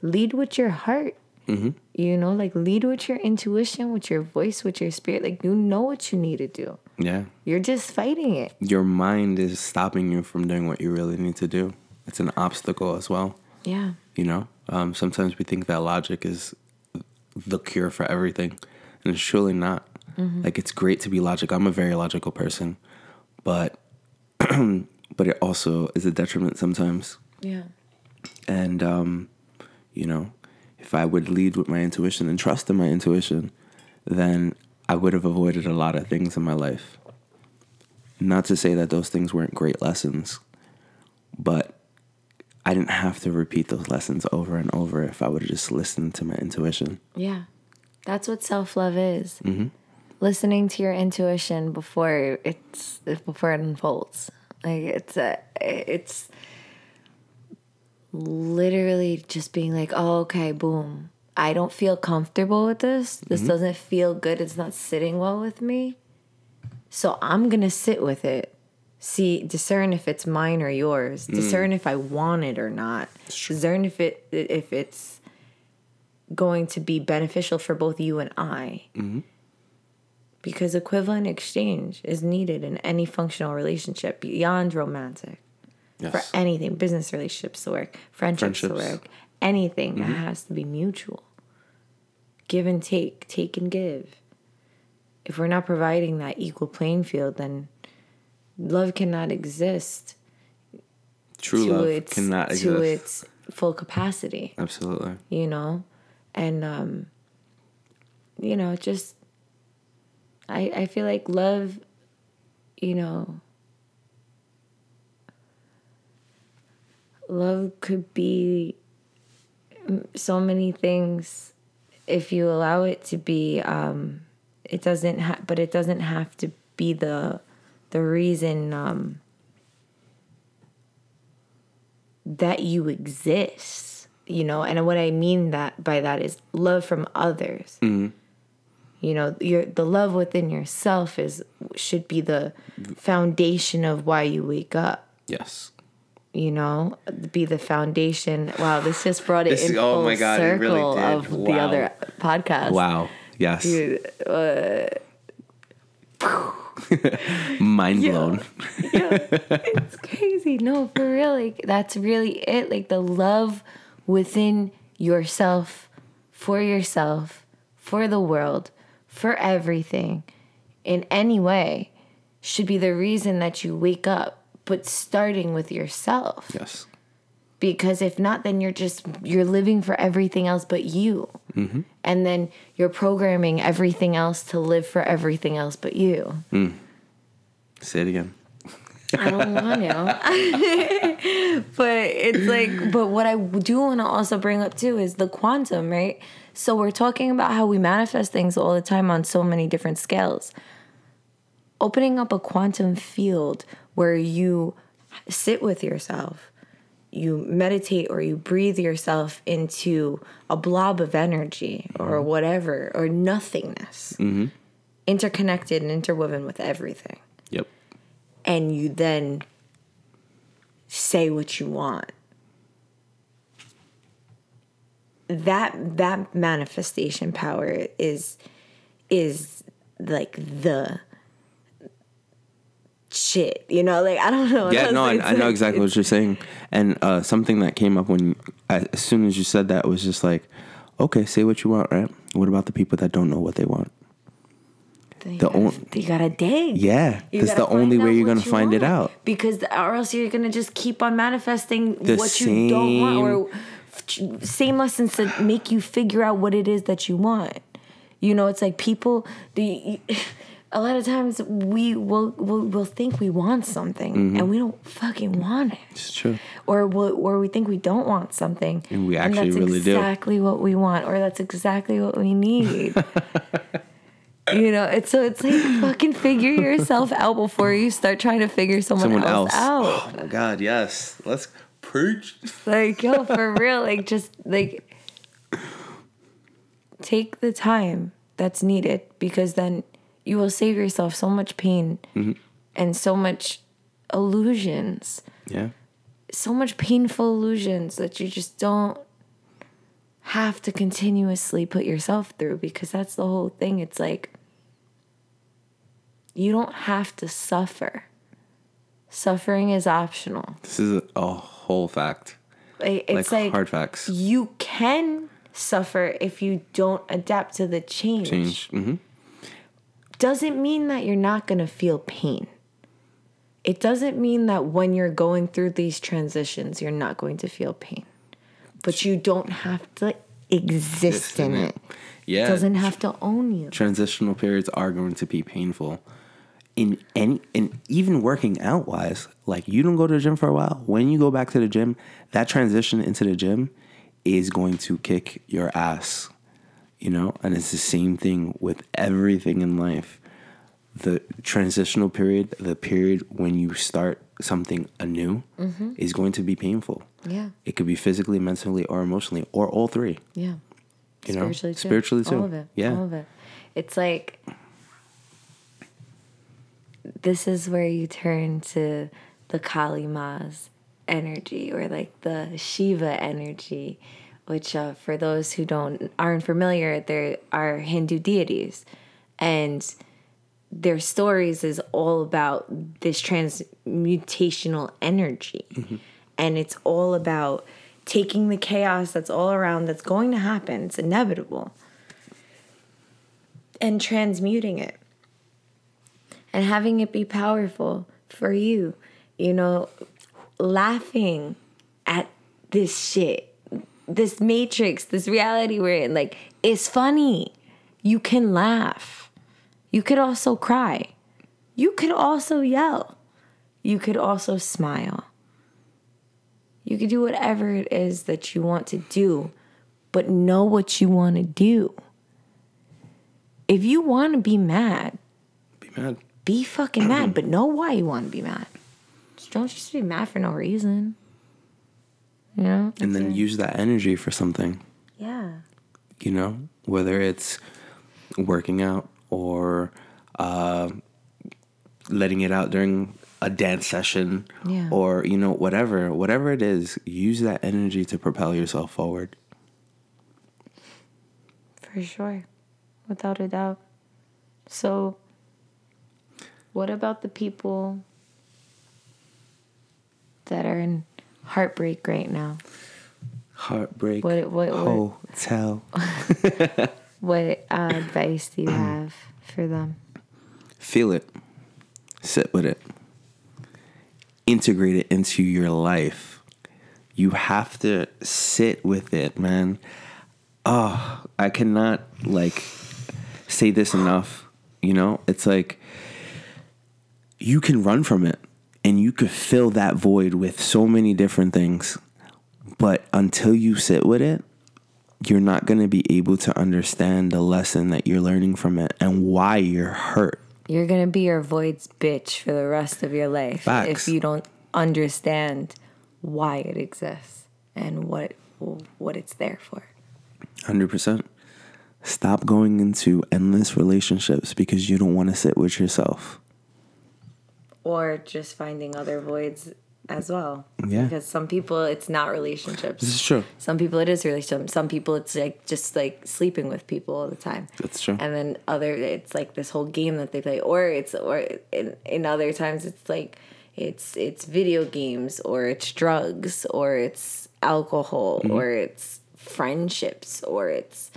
Lead with your heart. Mm-hmm. You know, like lead with your intuition, with your voice, with your spirit. Like, you know what you need to do. Yeah. You're just fighting it. Your mind is stopping you from doing what you really need to do. It's an obstacle as well. Yeah. You know, um, sometimes we think that logic is the cure for everything, and it's truly not. Like it's great to be logical. I'm a very logical person, but but it also is a detriment sometimes. Yeah. And um, you know, if I would lead with my intuition and trust in my intuition, then I would have avoided a lot of things in my life. Not to say that those things weren't great lessons, but I didn't have to repeat those lessons over and over if I would have just listened to my intuition. Yeah. That's what self love is. Mm-hmm. Listening to your intuition before it's before it unfolds. Like it's a it's literally just being like, oh, okay, boom. I don't feel comfortable with this. This mm-hmm. doesn't feel good. It's not sitting well with me. So I'm gonna sit with it. See, discern if it's mine or yours. Mm. Discern if I want it or not. Discern if it if it's going to be beneficial for both you and I. Mm-hmm. Because equivalent exchange is needed in any functional relationship beyond romantic. For anything, business relationships to work, friendships, to Friendships. work, anything that mm-hmm. has to be mutual. Give and take, take and give. If we're not providing that equal playing field, then love cannot exist True to love its cannot exist to its full capacity Absolutely. you know and um you know just i i feel like love you know love could be mm, so many things if you allow it to be um it doesn't have but it doesn't have to be the the reason um that you exist you know? And what i mean that by that is love from others. You know your the love within yourself is should be the foundation of why you wake up. Yes. You know be the foundation wow this just brought it This- in oh full my God, really circle did. of the other podcast Wow. Yes. Dude, uh, Mind blown. Yeah, it's crazy. No, for real. Like that's really it. Like the love within yourself, for yourself, for the world, for everything, in any way, should be the reason that you wake up. But starting with yourself, Yes. because if not, then you're just you're living for everything else but you, mm-hmm. and then you're programming everything else to live for everything else but you. Mm. Say it again. I don't want to. but it's like, but what I do want to also bring up too is the quantum, right? So we're talking about how we manifest things all the time on so many different scales. Opening up a quantum field where you sit with yourself, you meditate or you breathe yourself into a blob of energy or uh-huh. whatever, or nothingness, mm-hmm. interconnected and interwoven with everything. Yep. and you then say what you want. That that manifestation power is is like the shit you know like i don't know Yeah, no, I, I know exactly what you're saying. And uh, something that came up when, as soon as you said that, was just like, okay, say what you want, right? What about the people that don't know what they want? You the gotta, on- you gotta dig. Yeah, that's the only way you're gonna you find it out. Because or else you're gonna just keep on manifesting The what you don't want, or f- same lessons to make you figure out what it is that you want. You know, it's like people. The a lot of times we will will will think we want something Mm-hmm. and we don't fucking want it. It's true. Or we'll, or we think we don't want something And we actually that's really do. exactly what we want or that's exactly what we need. you know, it's so it's like fucking figure yourself out before you start trying to figure someone, Someone else, else. out. Oh my God, yes. Let's preach. Like, yo, for real, like just like take the time that's needed because then you will save yourself so much pain Mm-hmm. and so much illusions, Yeah. so much painful illusions that you just don't have to continuously put yourself through because that's the whole thing. It's like you don't have to suffer. Suffering is optional. This is a, whole fact. Like, it's like, like hard facts. you can suffer if you don't adapt to the change. Change. hmm Doesn't mean that you're not going to feel pain. It doesn't mean that when you're going through these transitions, you're not going to feel pain. But you don't have to exist in it. Yeah. It doesn't have to own you. transitional periods are going to be painful in any and even working out wise like you don't go to the gym for a while when you go back to the gym that transition into the gym is going to kick your ass you know and it's the same thing with everything in life the transitional period the period when you start something anew mm-hmm. is going to be painful Yeah. it could be physically mentally or emotionally or all three Yeah. You know, spiritually too. spiritually too. All of it. Yeah. All of it. It's like this is where you turn to the Kali Ma's energy or like the Shiva energy, which uh, for those who don't aren't familiar, there are Hindu deities, and their stories is all about this transmutational energy. And it's all about taking the chaos that's all around that's going to happen, it's inevitable, and transmuting it. And having it be powerful for you, you know, laughing at this shit, this matrix, this reality we're in. Like, it's funny. You can laugh. You could also cry. You could also yell. You could also smile. You could do whatever it is that you want to do, but know what you want to do. If you want to be mad, be mad be fucking mad, but know why you want to be mad. Just don't just be mad for no reason. You know? and then it. use that energy for something yeah. you know whether it's working out or uh, letting it out during a dance session Yeah. or you know whatever whatever it is use that energy to propel yourself forward For sure. Without a doubt. So, what about the people that are in heartbreak right now? heartbreak What- what- what- hotel. What uh, advice do you have for them? feel it. Sit with it. Integrate it into your life. You have to sit with it man. Oh i cannot like say this enough you know? It's like you can run from it and you could fill that void with so many different things but until you sit with it you're not going to be able to understand the lesson that you're learning from it and why you're hurt You're going to be your void's bitch for the rest of your life Facts. if you don't understand why it exists and what what it's there for. 100%. Stop going into endless relationships because you don't want to sit with yourself. Or just finding other voids as well. Yeah. Because some people it's not relationships. This is true. Some people it is relationship. Some people it's like just like sleeping with people all the time. That's true. And then other it's like this whole game that they play, or it's or in, in other times it's like it's it's video games or it's drugs or it's alcohol Mm-hmm. or it's friendships or it's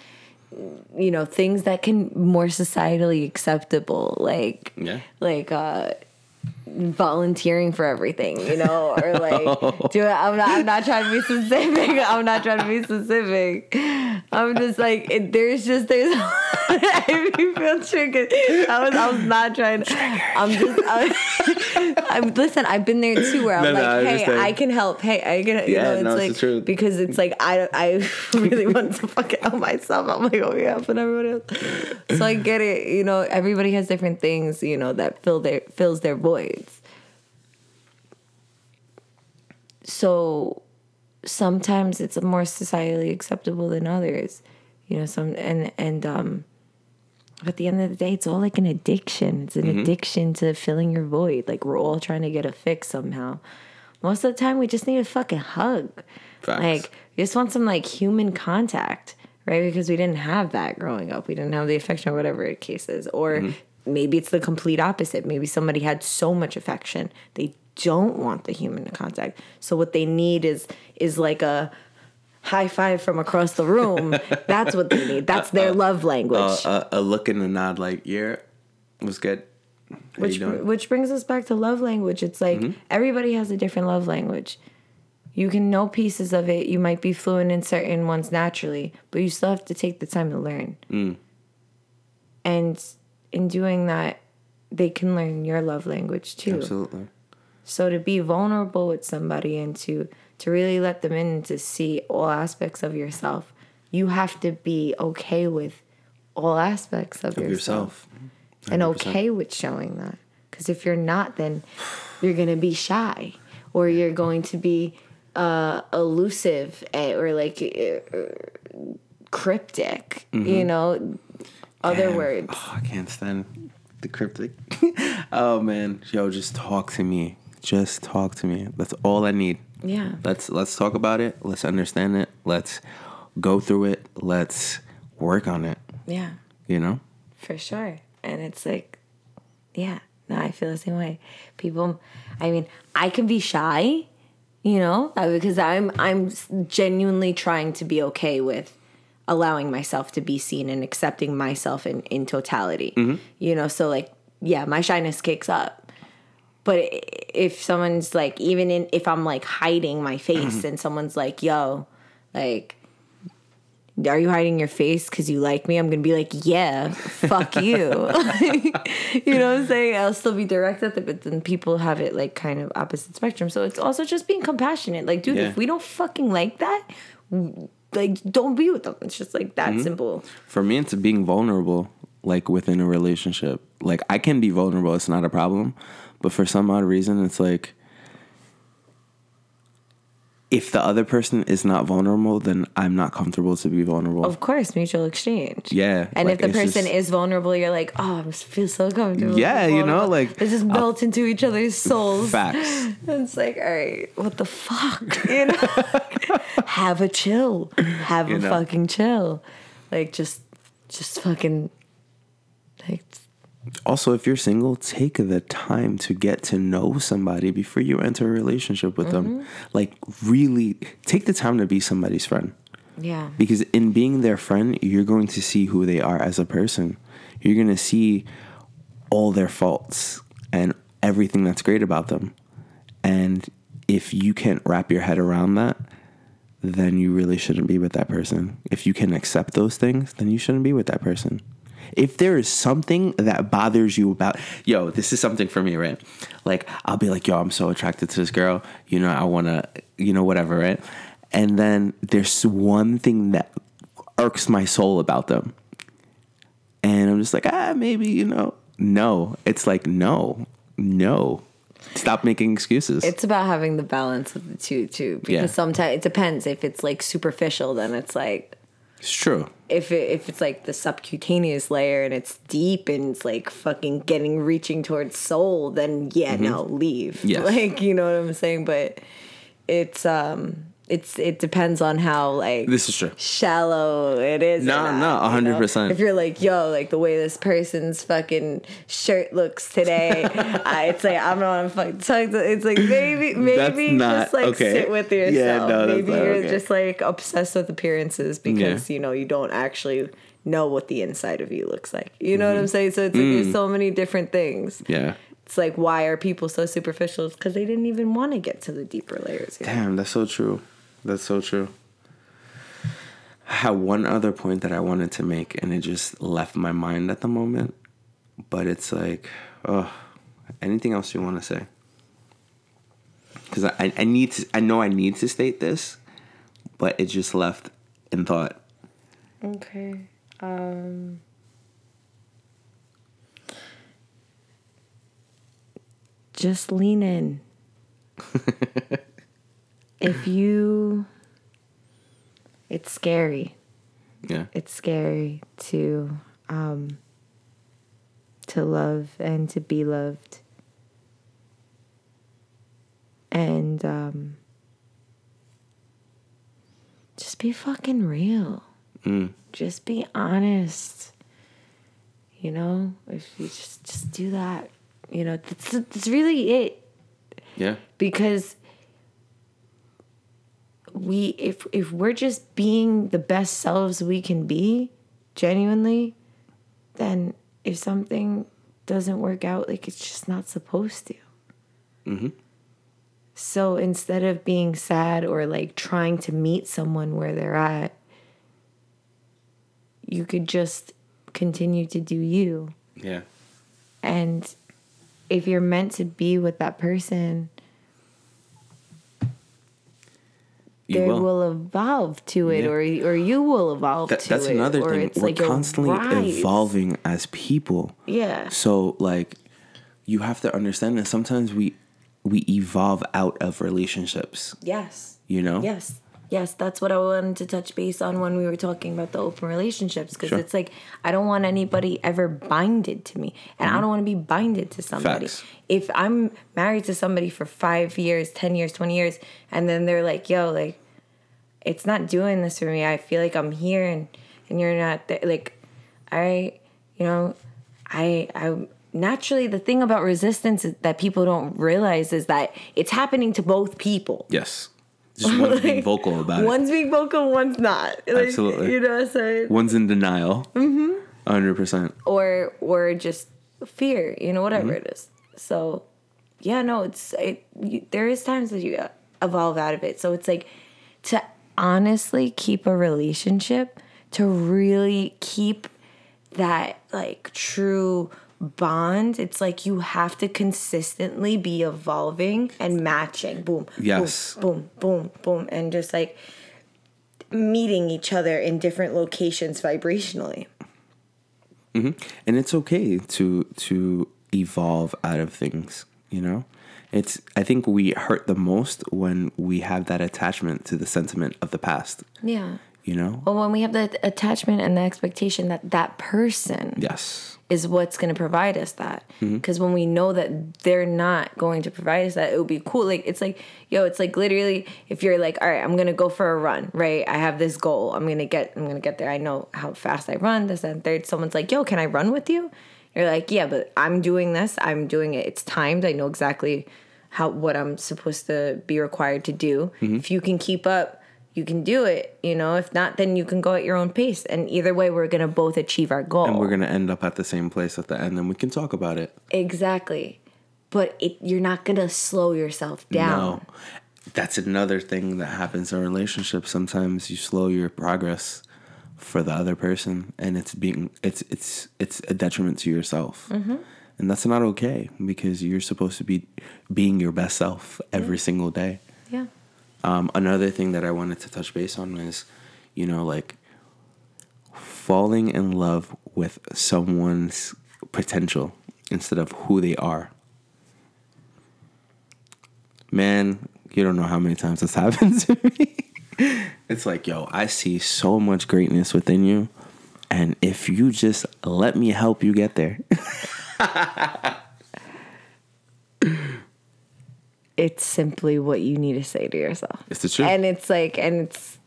you know things that can more societally acceptable like Yeah. like uh volunteering for everything, you know, or like do it. I'm not. I'm not trying to be specific. I'm not trying to be specific. I'm just like it, there's just there's. I feel triggered. I was I was not trying. To, I'm just. I'm, I'm listen. I've been there too, where I'm No, no, like, I hey, understand. I can help. Hey, I can. You Yeah, know, it's no, it's like truth. because it's like I I really want to fucking help myself. I'm like, oh yeah, but everybody else. So I get it. You know, everybody has different things. You know that fill their fills their voids. So sometimes it's more societally acceptable than others. You know, some and and um. At the end of the day, it's all like an addiction. It's an Mm-hmm. addiction to filling your void. Like we're all trying to get a fix somehow. Most of the time, we just need a fucking hug. Facts. Like we just want some like human contact, right? Because we didn't have that growing up. We didn't have the affection or whatever the case is. Or Mm-hmm. maybe it's the complete opposite. Maybe somebody had so much affection they don't want the human to contact. So what they need is is like a high five from across the room. That's what they need. That's their love language. Uh, a, a look and a nod, like, yeah, was good. How which which brings us back to love language. It's like Mm-hmm. everybody has a different love language. You can know pieces of it. You might be fluent in certain ones naturally, but you still have to take the time to learn. Mm. And in doing that, they can learn your love language too. Absolutely. So to be vulnerable with somebody and to to really let them in to see all aspects of yourself, you have to be okay with all aspects of, Of yourself yourself. and okay with showing that. Because if you're not, then you're gonna be shy, or you're going to be uh, elusive, eh, or like uh, cryptic. You know, other Damn. words. Oh, I can't stand the cryptic. oh man, yo, just talk to me. Just talk to me. That's all I need. Yeah. Let's let's talk about it. Let's understand it. Let's go through it. Let's work on it. Yeah. You know? For sure. And it's like, yeah, no, I feel the same way. People, I mean, I can be shy, you know, because I'm I'm genuinely trying to be okay with allowing myself to be seen and accepting myself in in totality. Mm-hmm. You know, so like, yeah, my shyness kicks up. But if someone's like, even in if I'm like hiding my face, mm-hmm. and someone's like, "Yo," like are you hiding your face because you like me? I'm gonna be like, yeah, fuck you. you know what I'm saying? I'll still be direct at it, but then people have it like kind of opposite spectrum. So it's also just being compassionate. Like, dude, Yeah. if we don't fucking like that, like, don't be with them. It's just like that mm-hmm. simple. For me, it's being vulnerable, like within a relationship. Like I can be vulnerable; it's not a problem. But for some odd reason, it's like if the other person is not vulnerable, then I'm not comfortable to be vulnerable. Of course, mutual exchange. Yeah, And like, if the person just- is vulnerable, you're like, oh, I feel so comfortable. Yeah, you know, like, they just melt into each other's souls. Facts. And it's like, all right, what the fuck? You know, have a chill. Have You a know. fucking chill. Like just, just fucking, like, Also, if you're single, take the time to get to know somebody before you enter a relationship with them. Mm-hmm. Like, really take the time to be somebody's friend. yeah, Because in being their friend, you're going to see who they are as a person. You're going to see all their faults and everything that's great about them. And if you can't wrap your head around that, then you really shouldn't be with that person. If you can accept those things, then you shouldn't be with that person. If there is something that bothers you about, yo, this is something for me, right? Like, I'll be like, yo, I'm so attracted to this girl. You know, I want to, you know, whatever, right? And then there's one thing that irks my soul about them. And I'm just like, ah, maybe, you know. No, it's like, no, no. Stop making excuses. it's about having the balance of the two too. Because Yeah. sometimes it depends. If it's like superficial, then it's like it's true. if it, if it's like the subcutaneous layer and it's deep and it's like fucking getting reaching towards soul, then yeah, no, leave. Mm-hmm. Yes. Like you know what I'm saying, but it's um it's it depends on how like This is true. shallow it is. No, no, you 100%. If you're like, yo, like the way this person's fucking shirt looks today, I, it's like I'm not fucking talk to. It's like maybe maybe not just like okay. sit with yourself. Yeah, no, maybe you're okay. just like obsessed with appearances because Yeah. you know you don't actually know what the inside of you looks like. You know Mm-hmm. what I'm saying? So it's like Mm. there's so many different things. Yeah. it's like why are people so superficial? It's because they didn't even want to get to the deeper layers. know? Damn, that's so true. That's so true. I had one other point that I wanted to make, and it just left my mind at the moment. But it's like, oh, anything else you want to say? Because I, I need to, I know I need to state this, but it just left in thought. Okay. Um just lean in. if you it's scary. Yeah. It's scary to um to love and to be loved. And um just be fucking real Mm. just be honest you know if you just just do that you know that's, that's really it Yeah. because we if if we're just being the best selves we can be genuinely then if something doesn't work out like it's just not supposed to mm-hmm. so instead of being sad or like trying to meet someone where they're at you could just continue to do you Yeah. and if you're meant to be with that person they will. will. evolve to it Yeah. or or you will evolve to that's it another thing. We're like constantly evolving as people. yeah So like you have to understand that sometimes we we evolve out of relationships, yes you know? yes yes that's what i wanted to touch base on when we were talking about the open relationships because Sure. it's like i don't want anybody ever binded to me and i don't want to be binded to somebody Mm-hmm. Facts. if i'm married to somebody for five years ten years 20 years and then they're like yo like it's not doing this for me. I feel like I'm here and and you're not there. Like, I, you know, I I naturally the thing about resistance that people don't realize is that it's happening to both people. Yes. Just one's being vocal about it. One's being vocal, one's not. Like, Absolutely. You know, so One's in denial. Mm-hmm. 100%. or or just fear. You know, whatever Mm-hmm. it is. So, yeah, no, it's it. You, there is times that you evolve out of it. So it's like to honestly keep a relationship, to really keep that like true bond. It's like you have to consistently be evolving and matching. Boom. Yes. Boom. Boom. Boom. Boom. And just like meeting each other in different locations vibrationally. Mm-hmm. and it's okay to to evolve out of things you know it's i think we hurt the most when we have that attachment to the sentiment of the past Yeah. You know Well, when we have the attachment and the expectation that that person yes is what's going to provide us that, Mm-hmm. because when we know that they're not going to provide us that, it would be cool. Like it's like, yo, it's like literally, if you're like, all right, I'm gonna go for a run, right? I have this goal. I'm gonna get, I'm gonna get there. I know how fast I run. This and third. Someone's like, yo, can I run with you? You're like, yeah, but I'm doing this. I'm doing it. It's timed. I know exactly how what I'm supposed to be required to do. Mm-hmm. If you can keep up, you can do it. You know, if not, then you can go at your own pace. And either way, we're gonna both achieve our goal. and we're gonna end up at the same place at the end and we can talk about it exactly. But it, you're not gonna slow yourself down. no that's another thing that happens in relationships sometimes you slow your progress for the other person and it's being it's it's it's a detriment to yourself Mm-hmm. and that's not okay because you're supposed to be being your best self every single day Yeah. Um, another thing that I wanted to touch base on is, you know, like falling in love with someone's potential instead of who they are. Man, you don't know how many times this happened to me. it's like, yo, I see so much greatness within you. And if you just let me help you get there, It's simply what you need to say to yourself. it's the truth. And it's like, and it's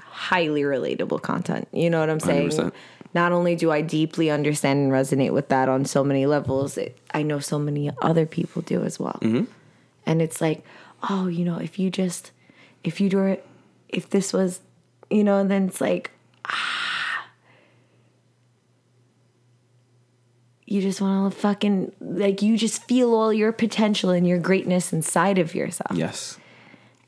highly relatable content. You know what I'm saying? 100%. Not only do I deeply understand and resonate with that on so many levels, it, I know so many other people do as well. Mm-hmm. And it's like, oh, you know, if you just, if you do it, if this was, you know, then it's like, ah. You just want to fucking like you just feel all your potential and your greatness inside of yourself. Yes.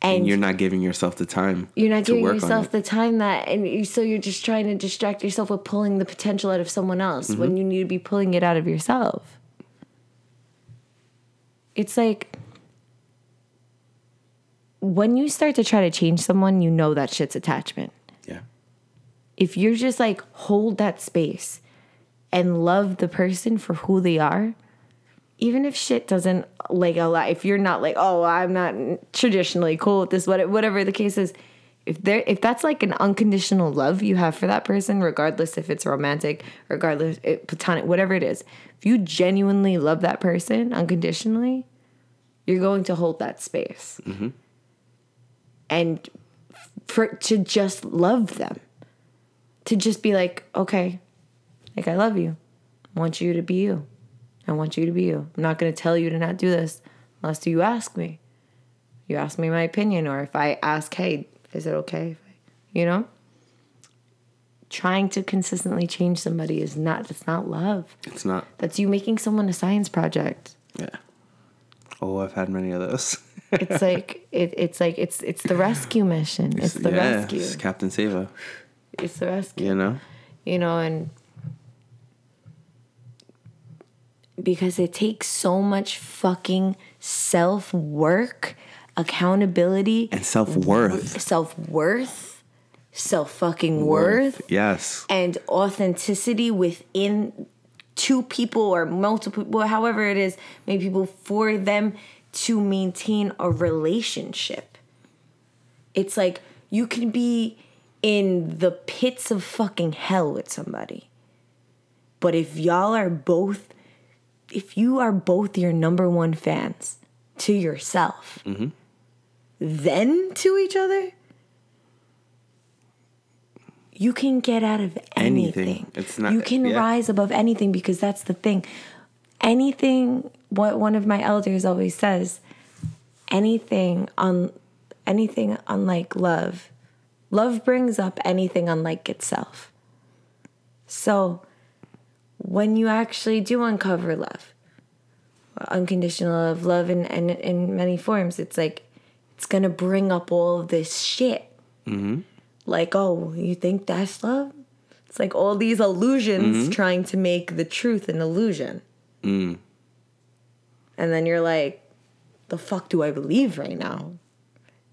And, And you're not giving yourself the time. you're not to giving yourself the time that and you, so you're just trying to distract yourself with pulling the potential out of someone else Mm-hmm. when you need to be pulling it out of yourself. It's like when you start to try to change someone, you know that shit's attachment. Yeah. if you're just like hold that space and love the person for who they are, even if shit doesn't like a lot, if you're not like, oh, I'm not traditionally cool with this, whatever, whatever the case is, if there, if that's like an unconditional love you have for that person, regardless if it's romantic, regardless it, platonic, whatever it is, if you genuinely love that person unconditionally, you're going to hold that space, mm-hmm. and for to just love them. To just be like, okay, like I love you. I want you to be you. I want you to be you. I'm not going to tell you to not do this unless you ask me. You ask me my opinion, or if I ask, hey, is it okay? If I, you know, trying to consistently change somebody is not. That's not love. It's not. That's you making someone a science project. Yeah. Oh, I've had many of those. It's like it, It's like it's it's the rescue mission. It's the yeah, rescue. it's Captain Sava. It's the rescue. You know. you know, and because it takes so much fucking self work, accountability, And self worth. self worth, self fucking worth, Yes. and authenticity within two people or multiple people, however it is, maybe people for them to maintain a relationship. It's like you can be in the pits of fucking hell with somebody. But if y'all are both, if you are both your number one fans to yourself, mm-hmm. then to each other, you can get out of anything. Anything. It's not- You can yeah. rise above anything because that's the thing. Anything. What one of my elders always says. Anything on, anything unlike love, love brings up anything unlike itself. So, when you actually do uncover love, unconditional love, love in, in, in many forms, it's like it's gonna bring up all of this shit. Mm-hmm. Like, oh, you think that's love? It's like all these illusions mm-hmm. trying to make the truth an illusion. Mm. And then you're like, the fuck do I believe right now?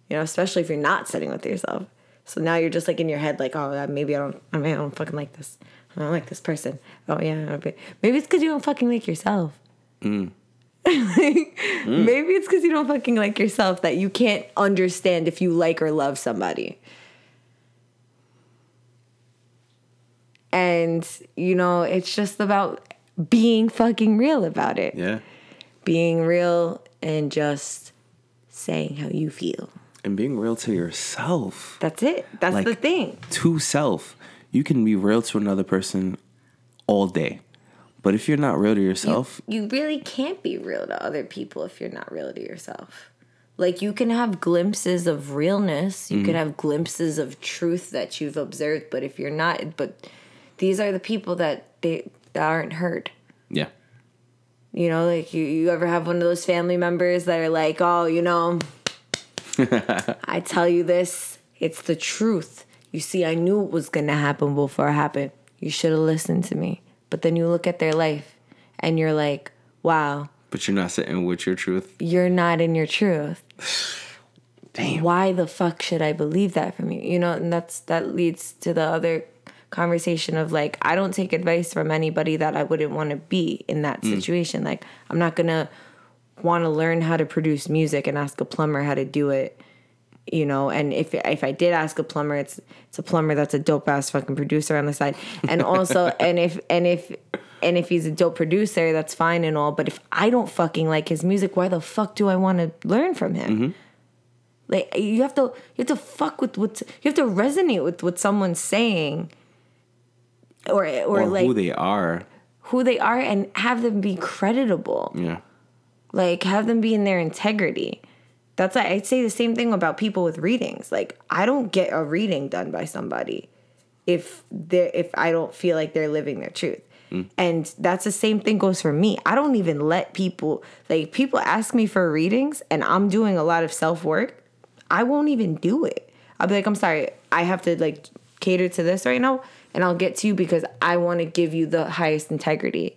You know, especially if you're not sitting with yourself. So now you're just like in your head, like, oh, maybe I don't, I mean, I don't fucking like this. I don't like this person. Oh yeah, maybe it's because you don't fucking like yourself. Mm. Mm. Maybe it's because you don't fucking like yourself that you can't understand if you like or love somebody. And, you know, it's just about being fucking real about it. Yeah. Being real and just saying how you feel. And being real to yourself. That's it. That's Like- the thing. To self. You can be real to another person all day. But if you're not real to yourself, You really can't be real to other people if you're not real to yourself. Like you can have glimpses of realness, you can mm-hmm. have glimpses of truth that you've observed, but if you're not but these are the people that they that aren't heard. yeah. You know, like you, you ever have one of those family members that are like, oh, you know, I tell you this, it's the truth. You see, I knew it was gonna happen before it happened. You should have listened to me. But then you look at their life and you're like, wow, But you're not sitting with your truth. you're not in your truth. Damn. Why the fuck should I believe that from you? You know, and that's that leads to the other conversation of like I don't take advice from anybody that I wouldn't want to be in that mm. situation. Like I'm not going to want to learn how to produce music and ask a plumber how to do it. You know, and if if I did ask a plumber, it's it's a plumber that's a dope ass fucking producer on the side. And also and if and if and if he's a dope producer, that's fine and all. But if I don't fucking like his music, why the fuck do I want to learn from him? Mm-hmm. Like you have to you have to fuck with what you have to resonate with what someone's saying, or or, Or like who they are. who they are, and have them be creditable. Yeah. Like have them be in their integrity. That's why I'd say the same thing about people with readings. Like I don't get a reading done by somebody if they if I don't feel like they're living their truth. Mm. And that's the same thing goes for me. I don't even let people like people ask me for readings and I'm doing a lot of self-work. I won't even do it. I'll be like, I'm sorry, I have to like cater to this right now and I'll get to you because I want to give you the highest integrity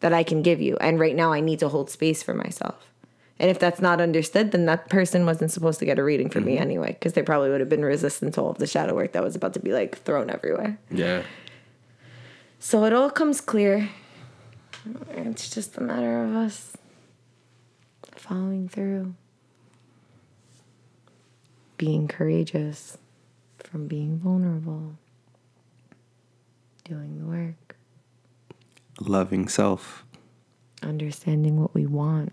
that I can give you. And right now I need to hold space for myself. And if that's not understood, then that person wasn't supposed to get a reading from me mm-hmm. anyway, because they probably would have been resistant to all of the shadow work that was about to be like thrown everywhere. Yeah. So it all comes clear. It's just a matter of us following through, being courageous from being vulnerable, doing the work, Loving self. understanding what we want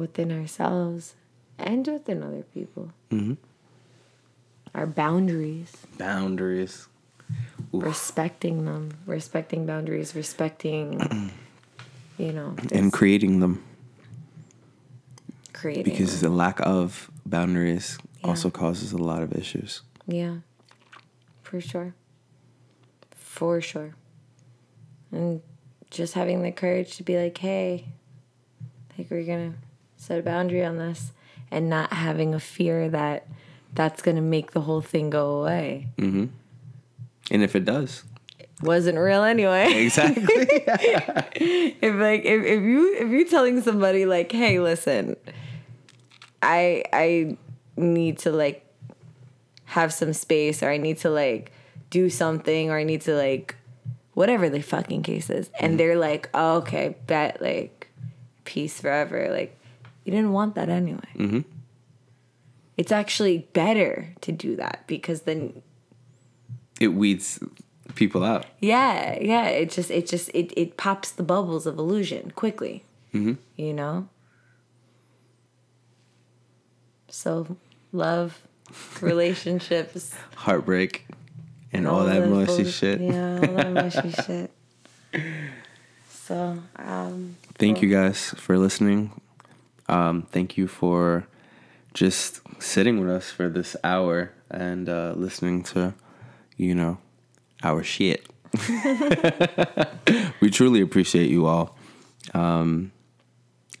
within ourselves and within other people. Mhm. Our boundaries. Boundaries. Oof. respecting them, respecting boundaries, respecting, you know, And creating them. creating. Because them. the lack of boundaries Yeah. also causes a lot of issues. yeah, for sure, for sure, and just having the courage to be like, hey, like we're gonna set a boundary on this, and not having a fear that that's gonna make the whole thing go away. Mm-hmm. And if it does. it Wasn't real anyway. Exactly. if like if, if you if you're telling somebody like hey listen i i need to like have some space or i need to like do something or i need to like whatever the fucking case is and mm-hmm. they're like oh, okay bet like peace forever like you didn't want that anyway it's actually better to do that because then it weeds people out. Yeah, yeah. It just it just it it pops the bubbles of illusion quickly. Mm-hmm. You know. So, love, relationships, Heartbreak and all, that mushy bull- shit. Yeah, all that mushy shit. So, um, Thank you guys for listening. Um, thank you for just sitting with us for this hour and uh, listening to, you know, our shit. we truly appreciate you all. Um,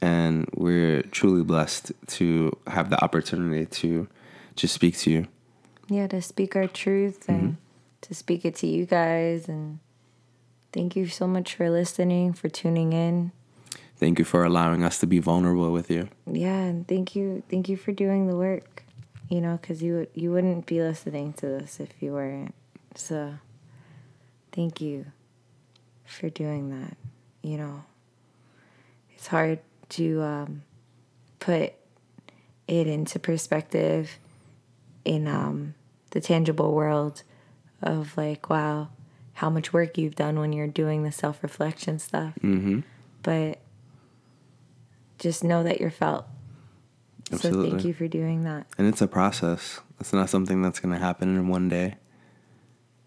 and we're truly blessed to have the opportunity to just speak to you. yeah, to speak our truth and to speak it to you guys, and thank you so much for listening, for tuning in. Thank you for allowing us to be vulnerable with you. yeah and thank you thank you for doing the work you know because you you wouldn't be listening to this if you weren't so thank you for doing that you know it's hard to um, put it into perspective in um, the tangible world of like wow how much work you've done when you're doing the self-reflection stuff Mm-hmm. but just know that you're felt. So thank you for doing that. And it's a process. It's not something that's going to happen in one day,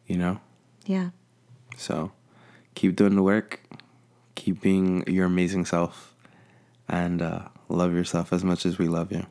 you know? Yeah. So keep doing the work, keep being your amazing self, and uh, love yourself as much as we love you.